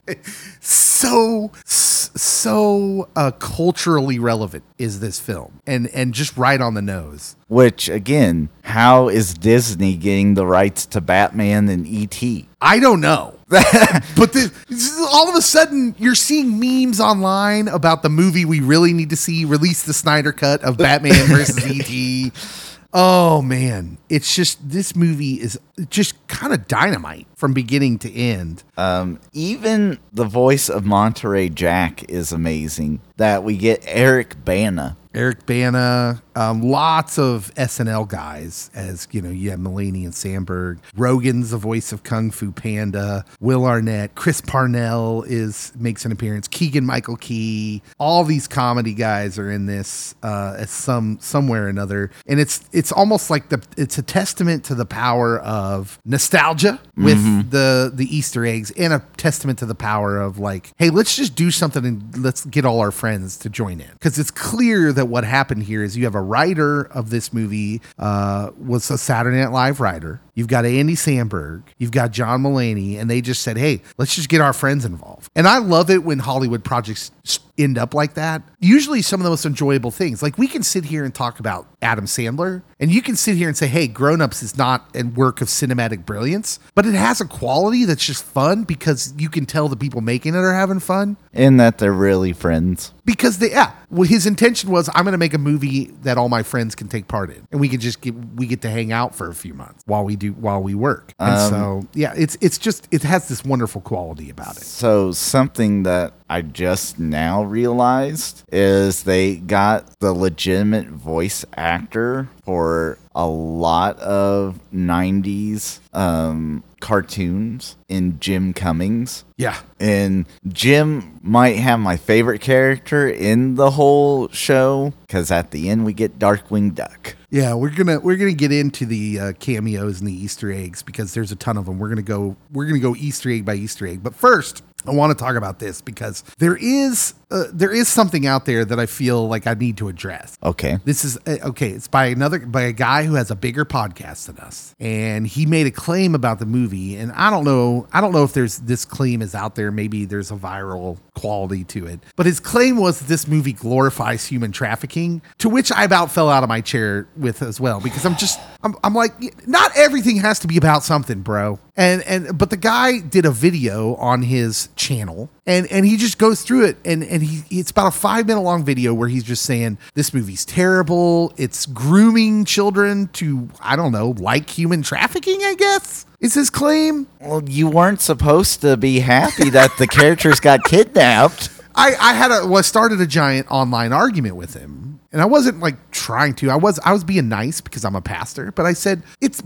so s- so uh, culturally relevant is this film, and and just right on the nose. Which again, how is Disney getting the rights to Batman and ET? I don't know. but the, all of a sudden, you're seeing memes online about the movie we really need to see release the Snyder cut of Batman versus ET. Oh man, it's just this movie is just kind of dynamite from beginning to end. Um, even the voice of Monterey Jack is amazing. That we get Eric Bana. Eric Bana, um, lots of SNL guys, as you know, you have Mulaney and Samberg. Rogen's the voice of Kung Fu Panda. Will Arnett, Chris Parnell is makes an appearance. Keegan Michael Key, all these comedy guys are in this uh, as some somewhere or another, and it's it's almost like the it's a testament to the power of nostalgia with the the Easter eggs, and a testament to the power of like, hey, let's just do something and let's get all our friends to join in because it's clear that what happened here is you have a writer of this movie uh, was a Saturday Night Live writer. You've got Andy Samberg, you've got John Mulaney, and they just said, hey, let's just get our friends involved. And I love it when Hollywood projects end up like that. Usually, some of the most enjoyable things, like we can sit here and talk about Adam Sandler, and you can sit here and say, hey, Grown Ups is not a work of cinematic brilliance, but it has a quality that's just fun because you can tell the people making it are having fun And that they're really friends. because they yeah well his intention was i'm going to make a movie that all my friends can take part in and we can just get we get to hang out for a few months while we do while we work. And so yeah it's it's just it has this wonderful quality about it. So something that I just now realized is they got the legitimate voice actor for a lot of 90s um, cartoons in Jim Cummings. yeah And Jim might have my favorite character in the whole show because at the end we get Darkwing Duck. yeah we're gonna we're gonna get into the uh, cameos and the easter eggs because there's a ton of them we're gonna go we're gonna go easter egg by easter egg but first I want to talk about this because there is uh, there is something out there that I feel like I need to address. Okay. This is uh, okay. It's by another by a guy who has a bigger podcast than us, and he made a claim about the movie. And I don't know. I don't know if there's this claim is out there. Maybe there's a viral quality to it. But his claim was that this movie glorifies human trafficking, to which I about fell out of my chair with as well because I'm just I'm, I'm like not everything has to be about something, bro. And and but the guy did a video on his channel and and he just goes through it. And and he it's about a five minute long video where he's just saying this movie's terrible. It's grooming children to i don't know like human trafficking i guess is his claim. Well, you weren't supposed to be happy that the characters got kidnapped. i i had a well I started a giant online argument with him and I wasn't like trying to. I was I was being nice because I'm a pastor, but I said it's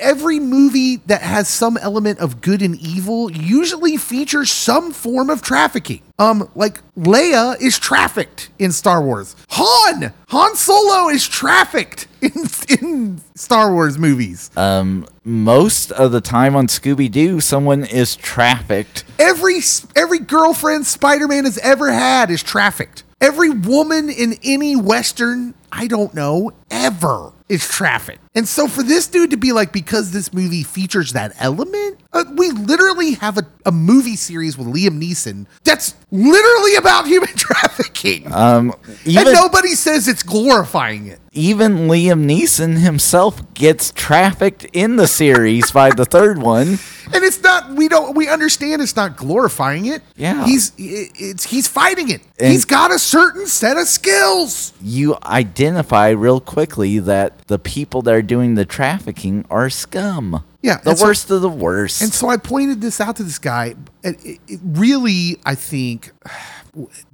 every movie that has some element of good and evil usually features some form of trafficking. Um, like Leia is trafficked in Star Wars. Han Han Solo is trafficked in in Star Wars movies. Um, most of the time on Scooby Doo, someone is trafficked. Every every girlfriend Spider-Man has ever had is trafficked. Every woman in any Western, I don't know, ever is trafficked. And so for this dude to be like, because this movie features that element, uh, we literally have a, a movie series with Liam Neeson that's literally about human trafficking. Um, even and nobody says it's glorifying it. Even Liam Neeson himself gets trafficked in the series by the third one. And it's not we don't we understand it's not glorifying it. Yeah. He's it's he's fighting it. And- he's got a certain set of skills. You identify real quickly that the people that are doing the trafficking are scum. Yeah, the and so- worst of the worst. And so I pointed this out to this guy. and It, it really, I think,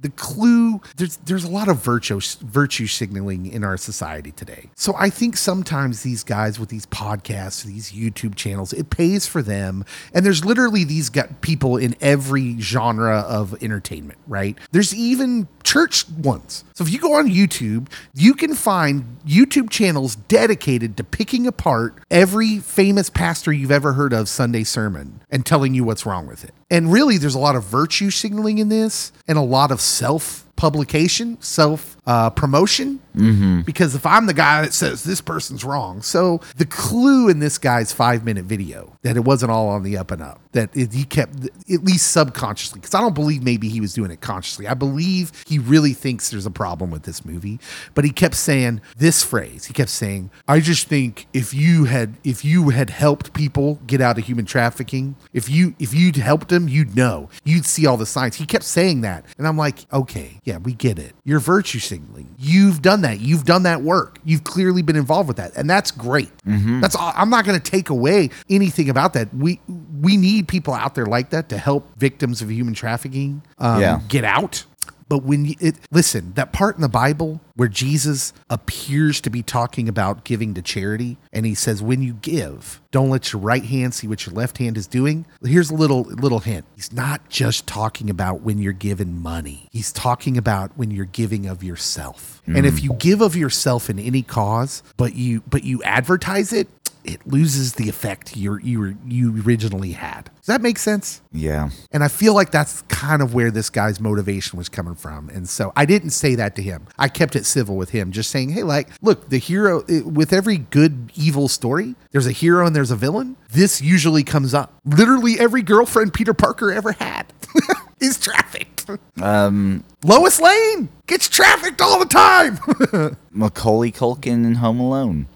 the clue there's there's a lot of virtue virtue signaling in our society today. So I think sometimes these guys with these podcasts, these YouTube channels, it pays for them. And there's literally these people in every genre of entertainment, right? There's even church ones. So if you go on YouTube, you can find YouTube channels dedicated to picking apart every famous pastor you've ever heard of Sunday sermon and telling you what's wrong with it. And really, there's a lot of virtue signaling in this and a lot of self publication, self uh, promotion. Mm-hmm. Because if I'm the guy that says this person's wrong, so the clue in this guy's five minute video that it wasn't all on the up and up, that it, he kept at least subconsciously, because I don't believe maybe he was doing it consciously. I believe he really thinks there's a problem with this movie, but he kept saying this phrase. He kept saying, "I just think if you had if you had helped people get out of human trafficking, if you if you'd helped them, you'd know, you'd see all the signs." He kept saying that, and I'm like, okay, yeah, we get it. You're virtue signaling. You've done that. You've done that work. You've clearly been involved with that, and that's great. That's. I'm not going to take away anything about that. We we need people out there like that to help victims of human trafficking um, Yeah. get out. But when you it, listen, that part in the Bible where Jesus appears to be talking about giving to charity, and he says, "When you give, don't let your right hand see what your left hand is doing." Here's a little little hint. He's not just talking about when you're given money. He's talking about when you're giving of yourself. And if mm. you give of yourself in any cause, but you but you advertise it, it loses the effect you you you originally had. Does that make sense? yeah. And I feel like that's kind of where this guy's motivation was coming from. And so I didn't say that to him. I kept it civil with him, just saying, hey, like, look, the hero, it- with every good evil story, there's a hero and there's a villain. This usually comes up. Literally every girlfriend Peter Parker ever had is trafficked. Um, Lois Lane gets trafficked all the time. Macaulay Culkin in Home Alone.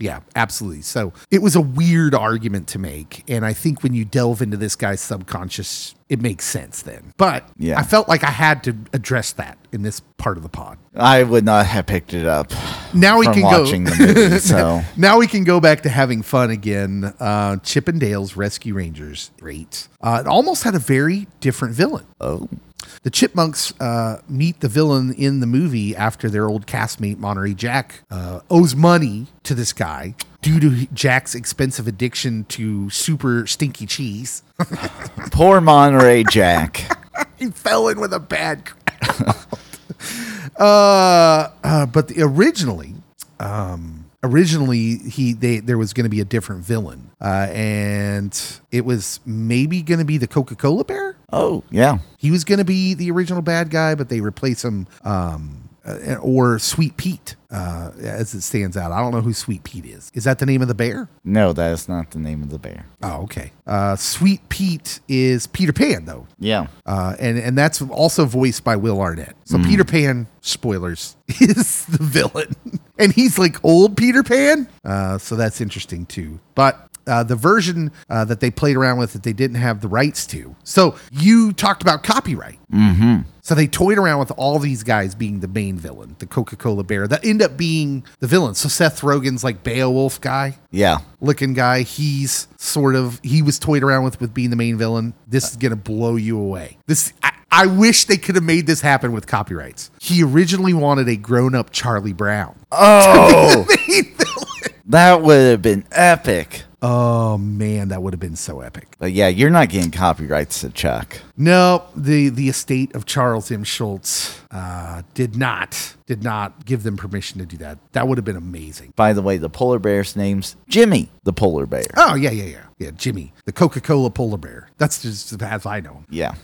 Yeah, absolutely. So it was a weird argument to make. And I think when you delve into this guy's subconscious, it makes sense then. But Yeah. I felt like I had to address that in this part of the pod. I would not have picked it up Now we can watching go. the movie. So Now we can go back to having fun again. Uh, Chippendales Rescue Rangers, great. Uh, it almost had a very different villain. oh, The Chipmunks uh, meet the villain in the movie after their old castmate Monterey Jack uh, owes money to this guy due to Jack's expensive addiction to super stinky cheese. poor Monterey Jack. he fell in with a bad crowd. uh, uh, but the, originally, um, originally he they there was going to be a different villain, uh, and it was maybe going to be the Coca Cola Bear. Oh, yeah. He was going to be the original bad guy, but they replace him. Um, uh, or Sweet Pete, uh, as it stands out. I don't know who Sweet Pete is. Is that the name of the bear? No, that is not the name of the bear. Oh, okay. Uh, Sweet Pete is Peter Pan, though. Yeah. Uh, and and that's also voiced by Will Arnett. So Peter Pan, spoilers, is the villain, and he's like old Peter Pan. Uh, so that's interesting too. But uh, the version uh, that they played around with that they didn't have the rights to. So you talked about copyright. Mm-hmm. So they toyed around with all these guys being the main villain, the Coca Cola Bear, that end up being the villain. So Seth Rogen's like Beowulf guy Yeah. looking guy. He's sort of he was toyed around with with being the main villain. This is gonna blow you away. This I, I wish they could have made this happen with copyrights. He originally wanted a grown up Charlie Brown. Oh, that would have been epic. Oh man, that would have been so epic. But yeah, you're not getting copyrights to Chuck. No, the the estate of Charles M. Schulz uh, did not did not give them permission to do that. That would have been amazing. By the way, the polar bear's name's Jimmy the polar bear. Oh yeah, yeah, yeah, yeah. Jimmy, the Coca Cola polar bear. That's just as I know him. Yeah.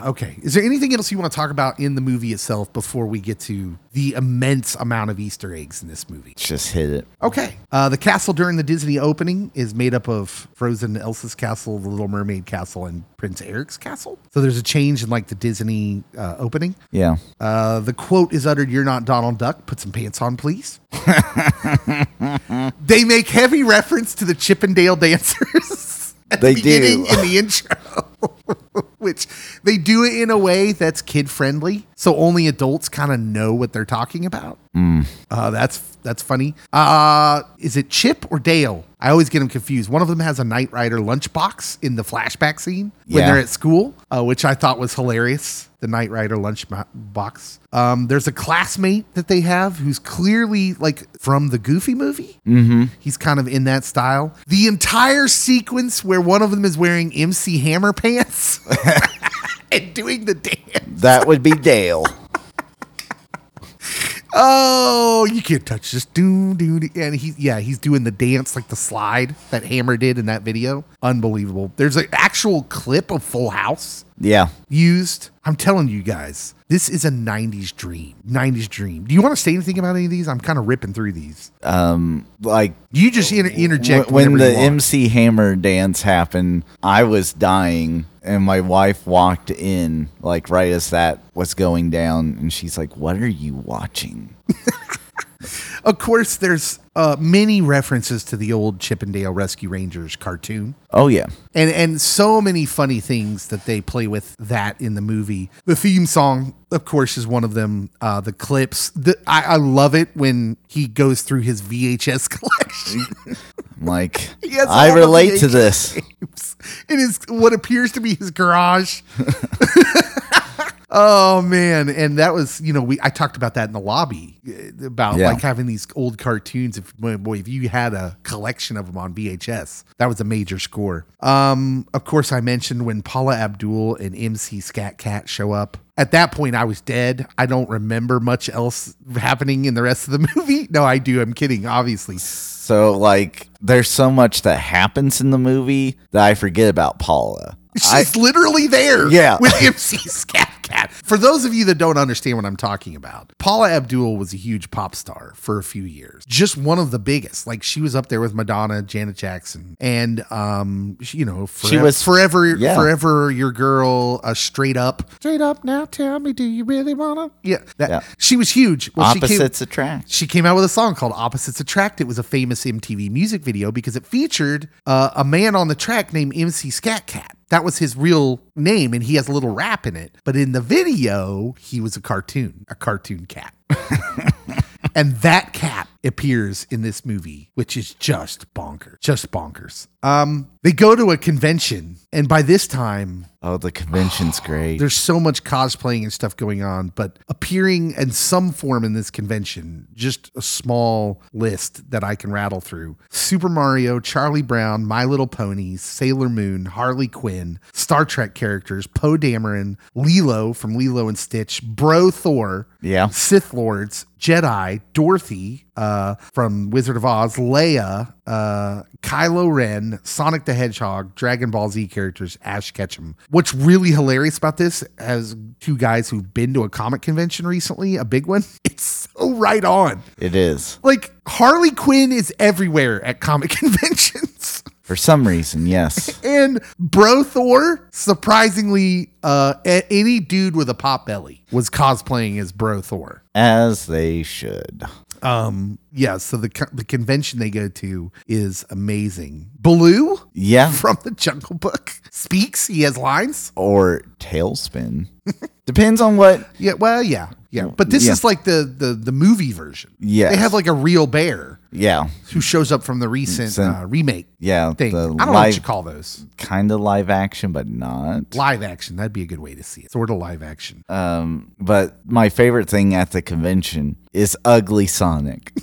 Okay. Is there anything else you want to talk about in the movie itself before we get to the immense amount of Easter eggs in this movie? Just hit it. Okay. Uh, the castle during the Disney opening is made up of Frozen Elsa's castle, the Little Mermaid castle, and Prince Eric's castle. So there's a change in like the Disney uh, opening. Yeah. Uh, the quote is uttered, You're not Donald Duck. Put some pants on, please. they make heavy reference to the Chippendale dancers. at the They do. In the intro. Which they do it in a way that's kid friendly, so only adults kind of know what they're talking about. Uh, that's that's funny. Uh, is it Chip or Dale? I always get them confused. One of them has a Knight Rider lunchbox in the flashback scene when Yeah. they're at school, uh, which I thought was hilarious. The Knight Rider lunchbox. Um, there's a classmate that they have who's clearly like from the Goofy movie. Mm-hmm. He's kind of in that style. The entire sequence where one of them is wearing MC Hammer pants and doing the dance. That would be Dale. Oh, you can't touch this. Do do. and he yeah, he's doing the dance like the slide that Hammer did in that video. Unbelievable. There's an actual clip of Full House Yeah. used. I'm telling you guys, this is a 90s dream. 90s dream. Do you want to say anything about any of these? I'm kind of ripping through these. Um, like You just inter- interject when, the. MC Hammer dance happened, I was dying, and my wife walked in like right as that was going down, and she's like, "What are you watching?" Of course, there's uh, many references to the old Chippendale Rescue Rangers cartoon. Oh yeah, and and so many funny things that they play with that in the movie. The theme song, of course, is one of them. Uh, the clips, the, I, I love it when he goes through his VHS collection. Like I relate to this. tapes in his what appears to be his garage. Oh man, and that was you know we I talked about that in the lobby uh, about Yeah. like having these old cartoons. If boy, if you had a collection of them on VHS, that was a major score. Um, of course, I mentioned when Paula Abdul and MC Scat Cat show up. At that point, I was dead. I don't remember much else happening in the rest of the movie. No, I do. I'm kidding, obviously. So like, there's so much that happens in the movie that I forget about Paula. I, She's literally there Yeah. with MC Scat Cat. For those of you that don't understand what I'm talking about, Paula Abdul was a huge pop star for a few years. Just one of the biggest. Like she was up there with Madonna, Janet Jackson, and um, she- you know, forever, She was- forever, yeah. forever your girl, uh, straight up, straight up. Now tell me, do you really wanna? Yeah, that, Yeah. she was huge. Well, she came- opposites attract. she came out with a song called Opposites Attract. It was a famous MTV music video because it featured uh, a man on the track named MC Scat Cat. That was his real name, and he has a little rap in it. But in the video, he was a cartoon, a cartoon cat. and that cat appears in this movie, which is just bonkers. Just bonkers. Um, they go to a convention, and by this time, Oh, the convention's great. there's so much cosplaying and stuff going on, but appearing in some form in this convention, just a small list that I can rattle through Super Mario, Charlie Brown, My Little Ponies, Sailor Moon, Harley Quinn, Star Trek characters, Poe Dameron, Lilo from Lilo and Stitch, Bro Thor, Yeah. Sith Lords, Jedi, Dorothy uh, from Wizard of Oz, Leia, uh, Kylo Ren, Sonic the Hedgehog, Dragon Ball Z characters, Ash Ketchum. What's really hilarious about this, as two guys who've been to a comic convention recently, a big one, it's so right on. It is. Like Harley Quinn is everywhere at comic conventions. For some reason, yes. And Bro Thor, surprisingly, uh, any dude with a pop belly was cosplaying as Bro Thor. As they should. Um, yeah, so the the convention they go to is amazing. Baloo Yeah. from the Jungle Book speaks. He has lines. Or TaleSpin. Depends on what. Yeah, well, yeah, yeah. But this Yeah. is like the the the movie version. Yes. they have like a real bear Yeah. who shows up from the recent Recent- uh, remake Yeah. thing. The I don't know what live, you call those. kind of live action, but not. Live action. That'd be a good way to see it. Sort of live action. Um, but my favorite thing at the convention is Ugly Sonic.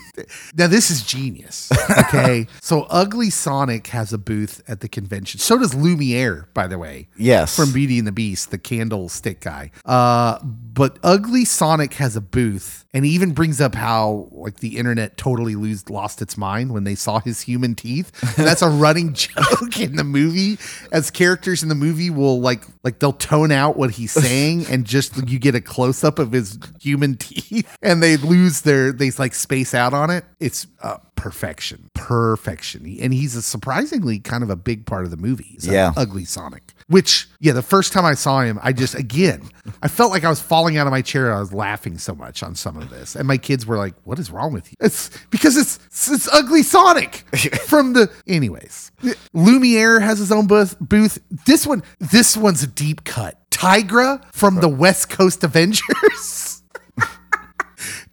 Now this is genius. Okay, so Ugly Sonic has a booth at the convention. So does Lumiere, by the way. Yes. from Beauty and the Beast, the candlestick guy. Uh, but Ugly Sonic has a booth, and he even brings up how like the internet totally lose, lost its mind when they saw his human teeth. And that's a running joke in the movie. As characters in the movie will like like they'll tone out what he's saying, and just you get a close up of his human teeth, and they lose their they like space out on it. It's uh, perfection, perfection, and he's a surprisingly kind of a big part of the movie. He's Yeah. ugly Sonic. Which, yeah, the first time I saw him, I just, again, I felt like I was falling out of my chair. I was laughing so much on some of this. And my kids were like, what is wrong with you? It's because it's, it's, it's ugly Sonic from the, anyways. Lumiere has his own booth, booth. This one, this one's a deep cut. Tigra from the West Coast Avengers.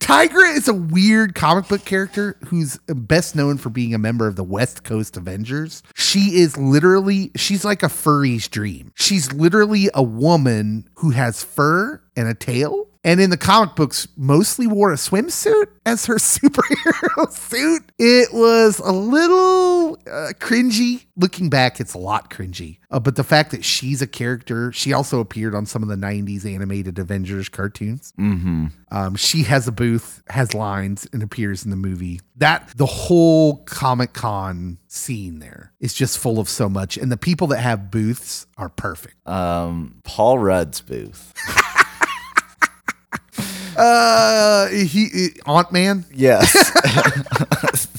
Tigra is a weird comic book character who's best known for being a member of the West Coast Avengers. She is literally, she's like a furry's dream. She's literally a woman who has fur and a tail. And in the comic books, mostly wore a swimsuit as her superhero suit. It was a little uh, cringy. Looking back, it's a lot cringy. Uh, but the fact that she's a character, she also appeared on some of the 90s animated Avengers cartoons. mm-hmm. Um, she has a booth, has lines, and appears in the movie. That the whole Comic Con scene there is just full of so much, and the people that have booths are perfect. Um, Paul Rudd's booth. Uh, he Aunt Man. Yes.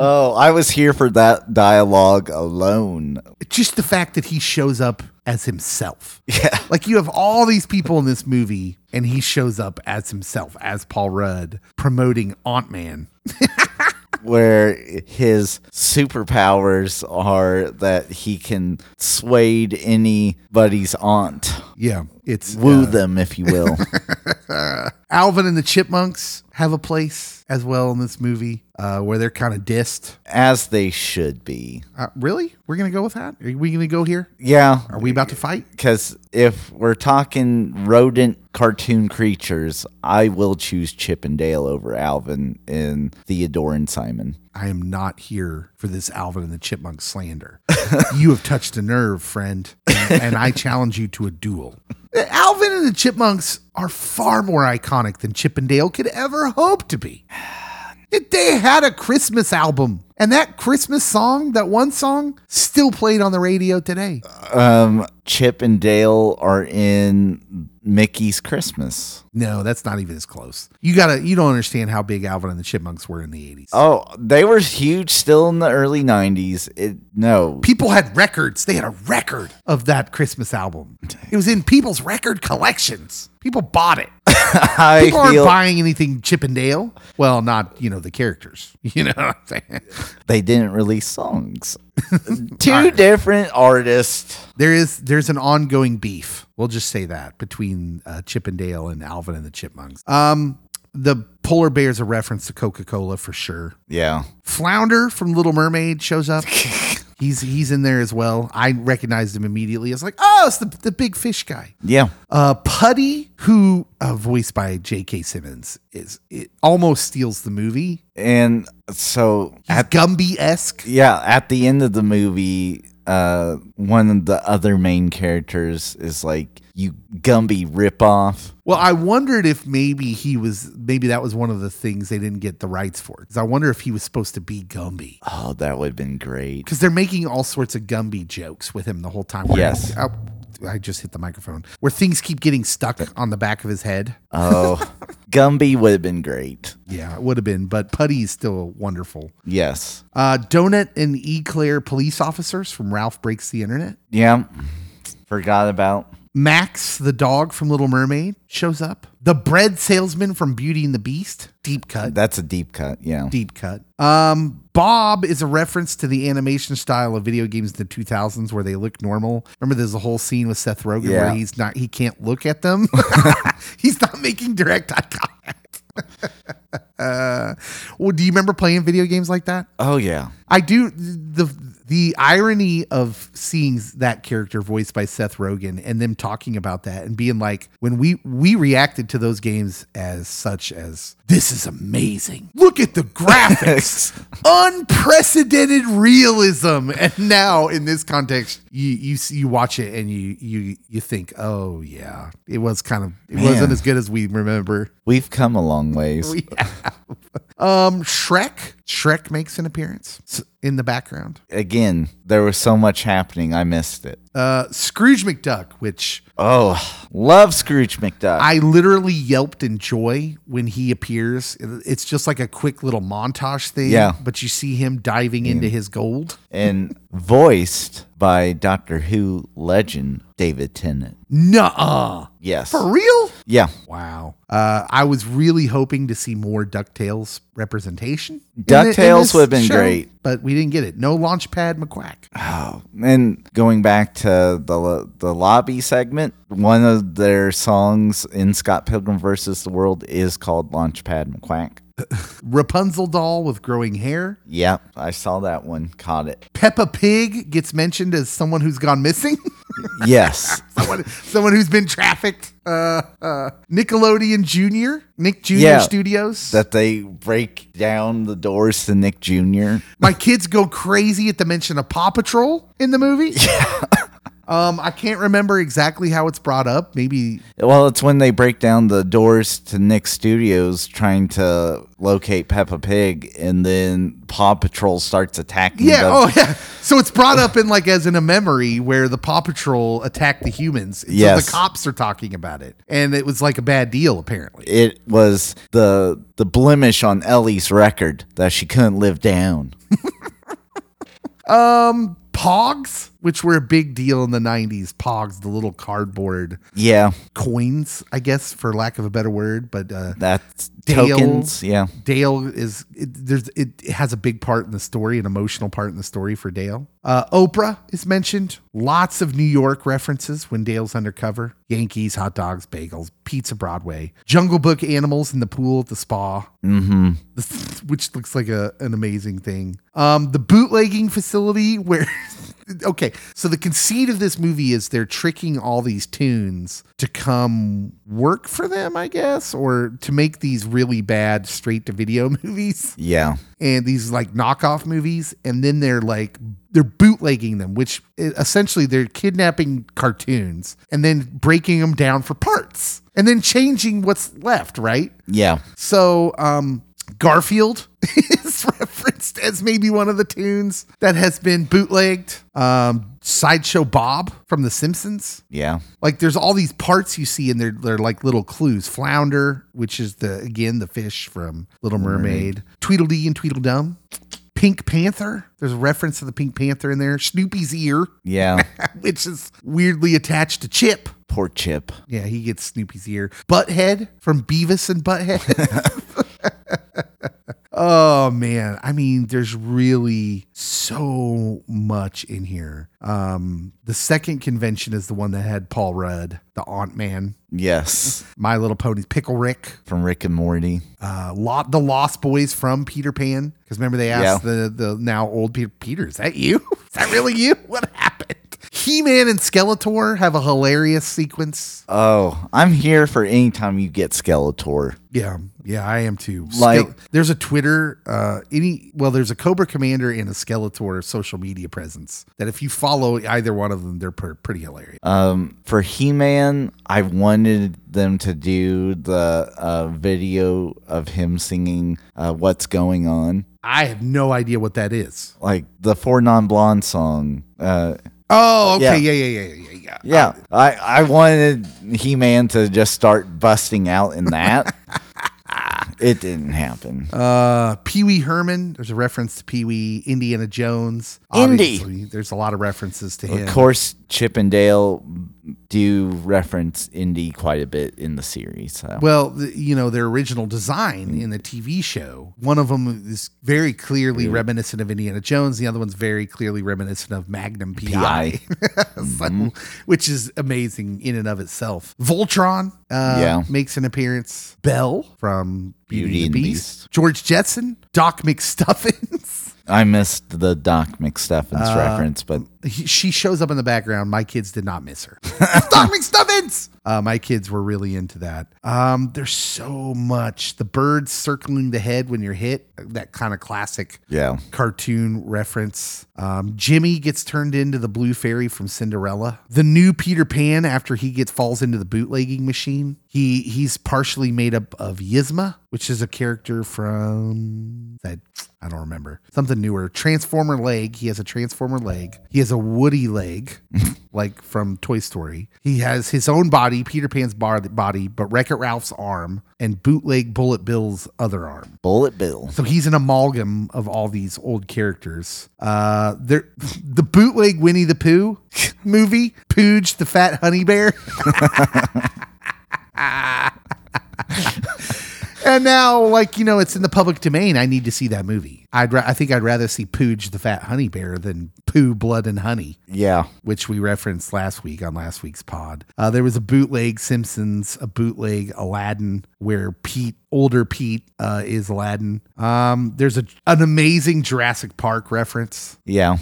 oh, I was here for that dialogue alone. Just the fact that he shows up as himself. Yeah. Like you have all these people in this movie, and he shows up as himself, as Paul Rudd, promoting Aunt Man. Where his superpowers are that he can sway anybody's aunt, Yeah, it's woo uh, them, if you will. Alvin and the Chipmunks have a place as well in this movie, uh, where they're kind of dissed. as they should be. Uh, really? We're gonna go with that? Are we gonna go here? Yeah, Are we about to fight? because if we're talking rodent cartoon creatures, I will choose Chip and Dale over Alvin and Theodore and Simon. I am not here for this Alvin and the Chipmunk slander. you have touched a nerve, friend, and, and I challenge you to a duel. Alvin and the Chipmunks are far more iconic than Chip and Dale could ever hope to be. They had a Christmas album, and that Christmas song, that one song, still played on the radio today. Um, Chip and Dale are in Mickey's Christmas. No, that's not even as close. You gotta, you don't understand how big Alvin and the Chipmunks were in the 80s. Oh, they were huge still in the early '90s. It no, people had records. They had a record of that Christmas album. It was in people's record collections. People bought it. I People aren't feel buying anything Chip and Dale. Well, not you know the characters. You know what I'm saying? they didn't release songs. Two different artists. There is there's an ongoing beef. We'll just say that between uh, Chip and Dale and Alvin and the Chipmunks. Um, the polar bear is a reference to Coca Cola for sure. Yeah, Flounder from Little Mermaid shows up. he's he's in there as well. I recognized him immediately. I was like, oh, it's the, the big fish guy. yeah. Uh, Putty, who uh, voiced by J.K. Simmons, is it almost steals the movie. And so He's at Gumby esque. yeah, at the end of the movie, uh, one of the other main characters is like, you Gumby ripoff. Well, I wondered if maybe he was maybe that was one of the things they didn't get the rights for. Because I wonder if he was supposed to be Gumby. Oh, that would have been great. Because they're making all sorts of Gumby jokes with him the whole time. Yes. Oh, I just hit the microphone. Where things keep getting stuck on the back of his head. Oh, Gumby would have been great. Yeah, it would have been, but Putty is still wonderful. Yes. Uh, Donut and Eclair police officers from Ralph Breaks the Internet. Yeah. Forgot about. Max, the dog from Little Mermaid, shows up. The bread salesman from Beauty and the Beast. Deep cut. That's a deep cut. Yeah. Deep cut. Um, Bob is a reference to the animation style of video games in the 2000s where they look normal. Remember, there's a whole scene with Seth Rogen where he's not, he can't look at them. he's not making direct eye contact. uh, well, do you remember playing video games like that? Oh yeah. I do. The the irony of seeing that character voiced by Seth Rogen and them talking about that and being like, when we we reacted to those games as such as this is amazing. Look at the graphics, unprecedented realism. And now in this context, you you you watch it and you you you think, oh yeah, it was kind of it wasn't as good as we remember. We've come a long ways. We have. Um, Shrek. Shrek makes an appearance in the background. Again, there was so much happening. I missed it. Uh, Scrooge McDuck, which Oh, love Scrooge McDuck. I literally yelped in joy when he appears. It's just like a quick little montage thing. Yeah. But you see him diving into his gold. and voiced by Doctor Who legend David Tennant. Nuh-uh. Yes. For real? Yeah. Wow. Uh, I was really hoping to see more DuckTales representation. in the- in DuckTales would have been show, great. But we didn't get it. No Launchpad McQuack. Oh, and going back to the the lobby segment, one of their songs in Scott Pilgrim versus the World is called Launchpad McQuack. Rapunzel doll with growing hair. Yep, I saw that one. Caught it. Peppa Pig gets mentioned as someone who's gone missing. Yes. someone, someone who's been trafficked. Uh, uh, Nickelodeon Jr. Nick Jr. Yeah. Studios. that they break down the doors to Nick Jr. My kids go crazy at the mention of Paw Patrol in the movie. Um, I can't remember exactly how it's brought up. Maybe Well, it's when they break down the doors to Nick Studios trying to locate Peppa Pig, and then Paw Patrol starts attacking. yeah. them. Oh, yeah. So it's brought up in like as in a memory where the Paw Patrol attacked the humans. So Yes. the cops are talking about it, and it was like a bad deal apparently. It was the the blemish on Ellie's record that she couldn't live down. Um, Pogs, which were a big deal in the '90s. Pogs, the little cardboard Yeah, coins, I guess, for lack of a better word. But uh, that's Dale. tokens. Yeah, Dale is it, there's it has a big part in the story, an emotional part in the story for Dale. Uh, Oprah is mentioned. Lots of New York references when Dale's undercover. Yankees, hot dogs, bagels, pizza Broadway, Jungle Book animals in the pool at the spa, mm-hmm. which looks like a, an amazing thing. Um, the bootlegging facility where. Okay, so the conceit of this movie is they're tricking all these tunes to come work for them, I guess, or to make these really bad straight to video movies. Yeah, and these like knockoff movies and then they're like they're bootlegging them which eh, essentially they're kidnapping cartoons and then breaking them down for parts and then changing what's left right? Yeah. so um garfield is referenced as maybe one of the tunes that has been bootlegged um sideshow bob from the simpsons Yeah. like there's all these parts you see and they're they're like little clues. Flounder, which is the again the fish from Little Mermaid. Tweedledee and Tweedledum. Pink Panther. There's a reference to the Pink Panther in there. Snoopy's ear, Yeah. which is weirdly attached to Chip. Poor Chip. Yeah, he gets Snoopy's ear. Butthead from Beavis and Butthead. oh man, I mean, there's really so much in here. Um, the second convention is the one that had Paul Rudd, the Ant-Man, Yes. My Little Ponies, Pickle Rick, From Rick and Morty. uh, lot the Lost Boys from Peter Pan. Because remember they asked the the now old Peter, Peter, is that you? Is that really you? What happened? He-Man and Skeletor have a hilarious sequence. Oh, I'm here for any time you get Skeletor. Yeah, yeah, I am too. Like- Skele- there's a Twitter, uh, any well, there's a Cobra Commander and a Skeletor social media presence that if you follow either one of them, they're pr- pretty hilarious. Um, for He-Man, I wanted them to do the uh, video of him singing uh, "What's Going On," I have no idea what that is. like the Four Non Blonde song. Uh, Oh, okay, Yeah. yeah, yeah, yeah, yeah, yeah. yeah, I I wanted He-Man to just start busting out in that. it didn't happen. Uh, Pee Wee Herman. There's a reference to Pee Wee. Indiana Jones. Indy. Obviously, There's a lot of references to him. Of course, Chip and Dale do reference Indy quite a bit in the series. So. Well, the, you know, their original design in the TV show, one of them is very clearly reminiscent of Indiana Jones. The other one's very clearly reminiscent of Magnum PI, So- which is amazing in and of itself. Voltron uh, Yeah. makes an appearance. Belle from Beauty, Beauty and the and the Beast. George Jetson. Doc McStuffins. I missed the Doc McStuffins Uh, reference, but he, she shows up in the background. My kids did not miss her. Doc McStuffins. Uh, my kids were really into that. Um, there's so much. The birds circling the head when you're hit. That kind of classic yeah. cartoon reference. Um, Jimmy gets turned into the blue fairy from Cinderella. The new Peter Pan after he gets falls into the bootlegging machine. He he's partially made up of Yzma, which is a character from that I don't remember something newer. Transformer leg. He has a transformer leg. He has a Woody leg, like from Toy Story. He has his own body, Peter Pan's bar- body, but Wreck It Ralph's arm and bootleg Bullet Bill's other arm. Bullet Bill. So he's an amalgam of all these old characters. Uh, there, the bootleg Winnie the Pooh movie, Pooge the Fat Honey Bear. and now, like you know, it's in the public domain. I need to see that movie. I'd, ra- I think I'd rather see Pooge the Fat Honey Bear than Pooh Blood and Honey Yeah. which we referenced last week on last week's pod. Uh, there was a bootleg Simpsons, a bootleg Aladdin, where Pete, older Pete, uh, is Aladdin. Um, there's a, an amazing Jurassic Park reference Yeah.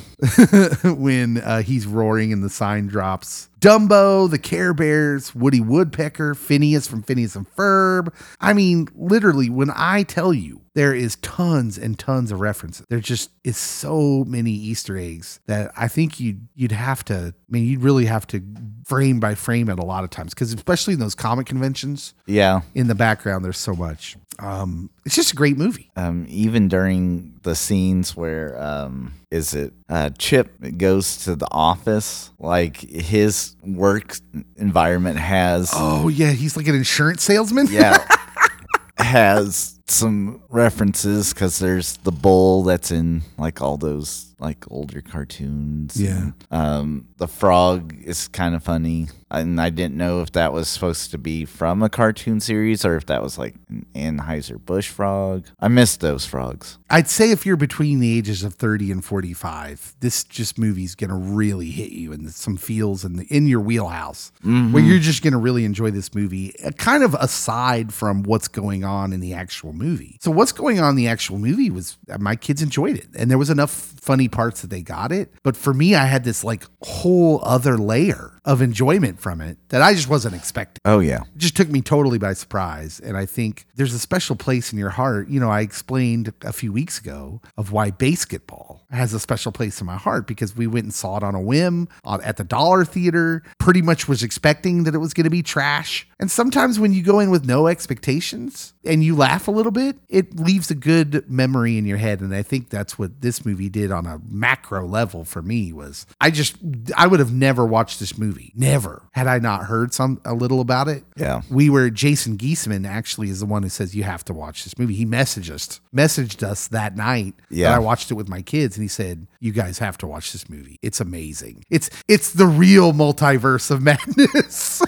when uh, he's roaring and the sign drops. Dumbo, the Care Bears, Woody Woodpecker, Phineas from Phineas and Ferb. I mean, literally, when I tell you there is tons and tons of references, there just is so many Easter eggs that I think you'd you'd have to. I mean, you'd really have to frame by frame it a lot of times because especially in those comic conventions, Yeah. in the background, there's so much. Um, it's just a great movie. Um, even during the scenes where um, is it uh, Chip goes to the office, like his work environment has Oh yeah, he's like an insurance salesman. yeah has some references because there's the bull that's in like all those like older cartoons. Yeah. And, um, the frog is kind of funny, and I didn't know if that was supposed to be from a cartoon series or if that was like an Anheuser Busch frog. I miss those frogs. I'd say if you're between the ages of 30 and 45, this just movie's going to really hit you in some feels in the in your wheelhouse where you're just going to really enjoy this movie uh, kind of aside from what's going on in the actual movie. So what's going on in the actual movie was my kids enjoyed it and there was enough funny parts that they got it, but for me I had this like whole other layer of enjoyment from it that I just wasn't expecting Oh yeah, it just took me totally by surprise. And I think there's a special place in your heart. You know, I explained a few weeks ago of why basketball has a special place in my heart because we went and saw it on a whim at the Dollar Theater. Pretty much was expecting that it was going to be trash. And sometimes when you go in with no expectations and you laugh a little bit, it leaves a good memory in your head. And I think that's what this movie did on a macro level for me was I just I would have never watched this movie. Never had I not heard some a little about it yeah. we were Jason Geisman actually is the one who says you have to watch this movie. He messaged us, messaged us that night. Yeah. I watched it with my kids, and he said you guys have to watch this movie. It's amazing. It's it's the real multiverse of madness.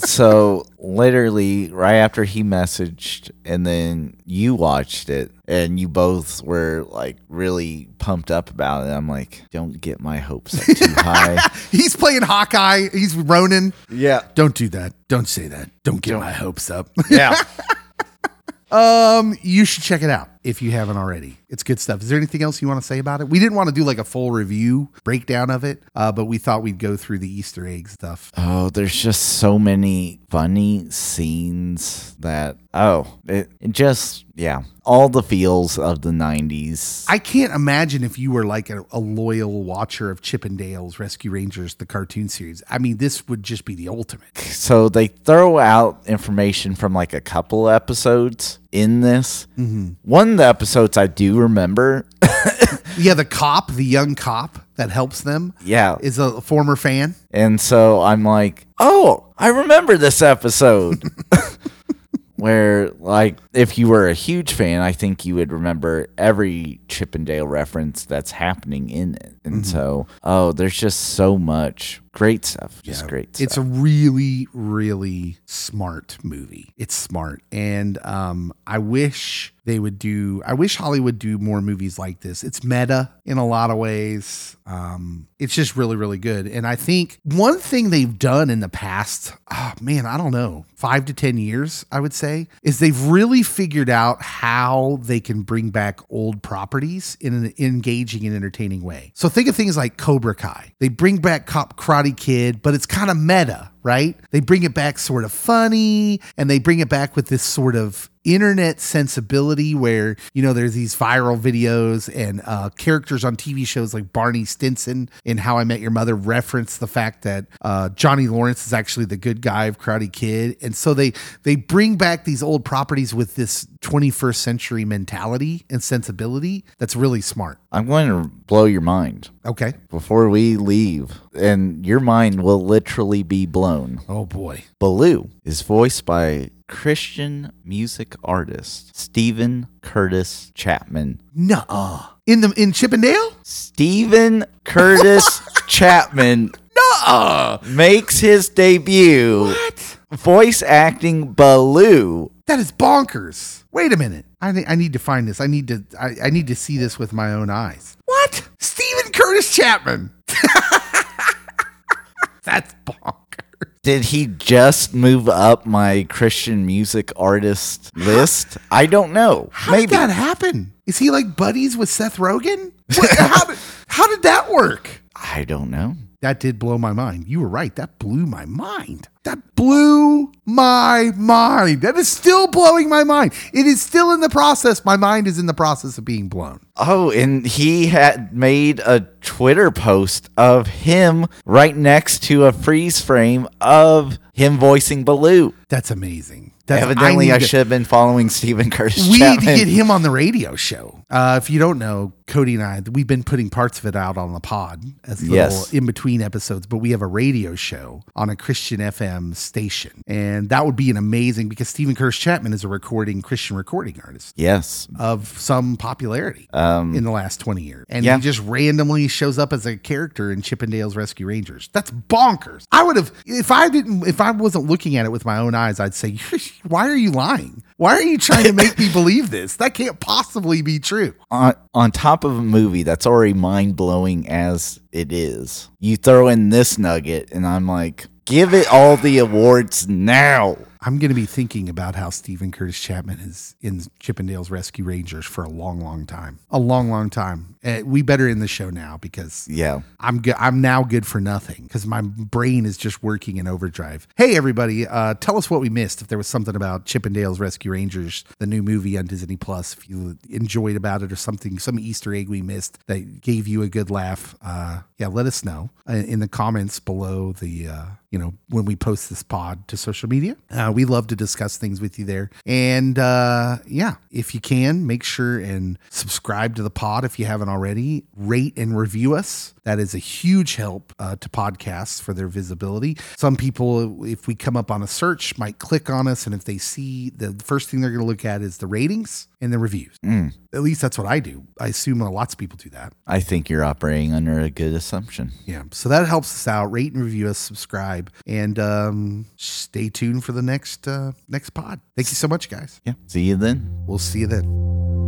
So literally right after he messaged and then you watched it and you both were like really pumped up about it i'm like don't get my hopes up too high He's playing Hawkeye. He's Ronin. yeah Don't do that. Don't say that. Don't get my hopes up. yeah um, you should check it out. If you haven't already. It's good stuff. Is there anything else you want to say about it? We didn't want to do like a full review breakdown of it, uh, but we thought we'd go through the Easter egg stuff. Oh, there's just so many funny scenes that oh, it, it just yeah, all the feels of the 90s. I can't imagine if you were like a, a loyal watcher of Chip 'n Dales Rescue Rangers, the cartoon series. I mean, this would just be the ultimate. so they throw out information from like a couple episodes in this. Mm-hmm. One of the episodes I do remember, Yeah, the cop, the young cop that helps them, yeah, is a former fan. And so I'm like, oh, I remember this episode. Where, like, if you were a huge fan, I think you would remember every Chip 'n Dale reference that's happening in it. And mm-hmm. so, oh, there's just so much great stuff. Just great stuff. It's a really, really smart movie. It's smart. And um, I wish they would do, I wish Hollywood do more movies like this. It's meta in a lot of ways. Um, it's just really, really good. And I think one thing they've done in the past, oh man, I don't know, five to 10 years, I would say, is they've really figured out how they can bring back old properties in an engaging and entertaining way. So think of things like Cobra Kai. They bring back Cop Karate Kid, but it's kind of meta, right? They bring it back sort of funny and they bring it back with this sort of internet sensibility where you know there's these viral videos and uh, characters on TV shows like Barney Stinson in How I Met Your Mother reference the fact that uh, Johnny Lawrence is actually the good guy of Karate Kid, and so they they bring back these old properties with this 21st century mentality and sensibility that's really smart. I'm going to blow your mind Okay. before we leave, and your mind will literally be blown. Oh boy. Baloo is voiced by Christian music artist Steven Curtis Chapman. Nuh-uh. In the in Chippendale? Steven Curtis Chapman Nuh-uh. makes his debut What? voice acting Baloo. That is bonkers. Wait a minute. I think I need to find this. I need to I, I need to see this with my own eyes. What? Steven Curtis Chapman. That's bonkers. Did he just move up my Christian music artist list? I don't know. How Maybe. did that happen? Is he like buddies with Seth Rogen? What, how, did, how did that work? I don't know. That did blow my mind. You were right. That blew my mind. That blew my mind. That is still blowing my mind. It is still in the process. My mind is in the process of being blown. Oh, and he had made a Twitter post of him right next to a freeze frame of him voicing Baloo. That's amazing. That's, Evidently, need I, should have been following Steven Curtis We need to get him on the radio show. Uh, if you don't know, Cody and I, we've been putting parts of it out on the pod as little Yes. in between episodes, but we have a radio show on a Christian FM station. And that would be an amazing because Steven Curtis Chapman is a recording Christian recording artist Yes. of some popularity in the last 20 years. And yeah. he just randomly shows up as a character in Chip 'n Dale's Rescue Rangers. That's bonkers. I would have, if I didn't, if I wasn't looking at it with my own eyes, I'd say, why are you lying? Why are you trying to make me believe this? That can't possibly be true. On, on top of a movie that's already mind blowing as it is, you throw in this nugget, and I'm like, give it all the awards now. I'm going to be thinking about how Steven Curtis Chapman is in Chip 'n Dale's Rescue Rangers for a long, long time. A long, long time. Uh, we better end the show now because Yeah. I'm good. I'm now good for nothing because my brain is just working in overdrive. Hey, everybody, uh, tell us what we missed. If there was something about Chip 'n Dales Rescue Rangers, the new movie on Disney Plus, if you enjoyed about it or something, some Easter egg we missed that gave you a good laugh, uh, yeah, let us know uh, in the comments below the, uh, you know, when we post this pod to social media. Uh, we love to discuss things with you there. And uh, yeah, if you can, make sure and subscribe to the pod if you haven't already. Rate and review us. That is a huge help uh, to podcasts for their visibility. Some people, if we come up on a search, might click on us. And if they see the first thing they're going to look at is the ratings and the reviews. At least that's what I do. I assume lots of people do that. I think you're operating under a good assumption. Yeah. So that helps us out. Rate and review us, subscribe, and um, stay tuned for the next uh, next pod. Thank you so much, guys. Yeah. See you then. We'll see you then.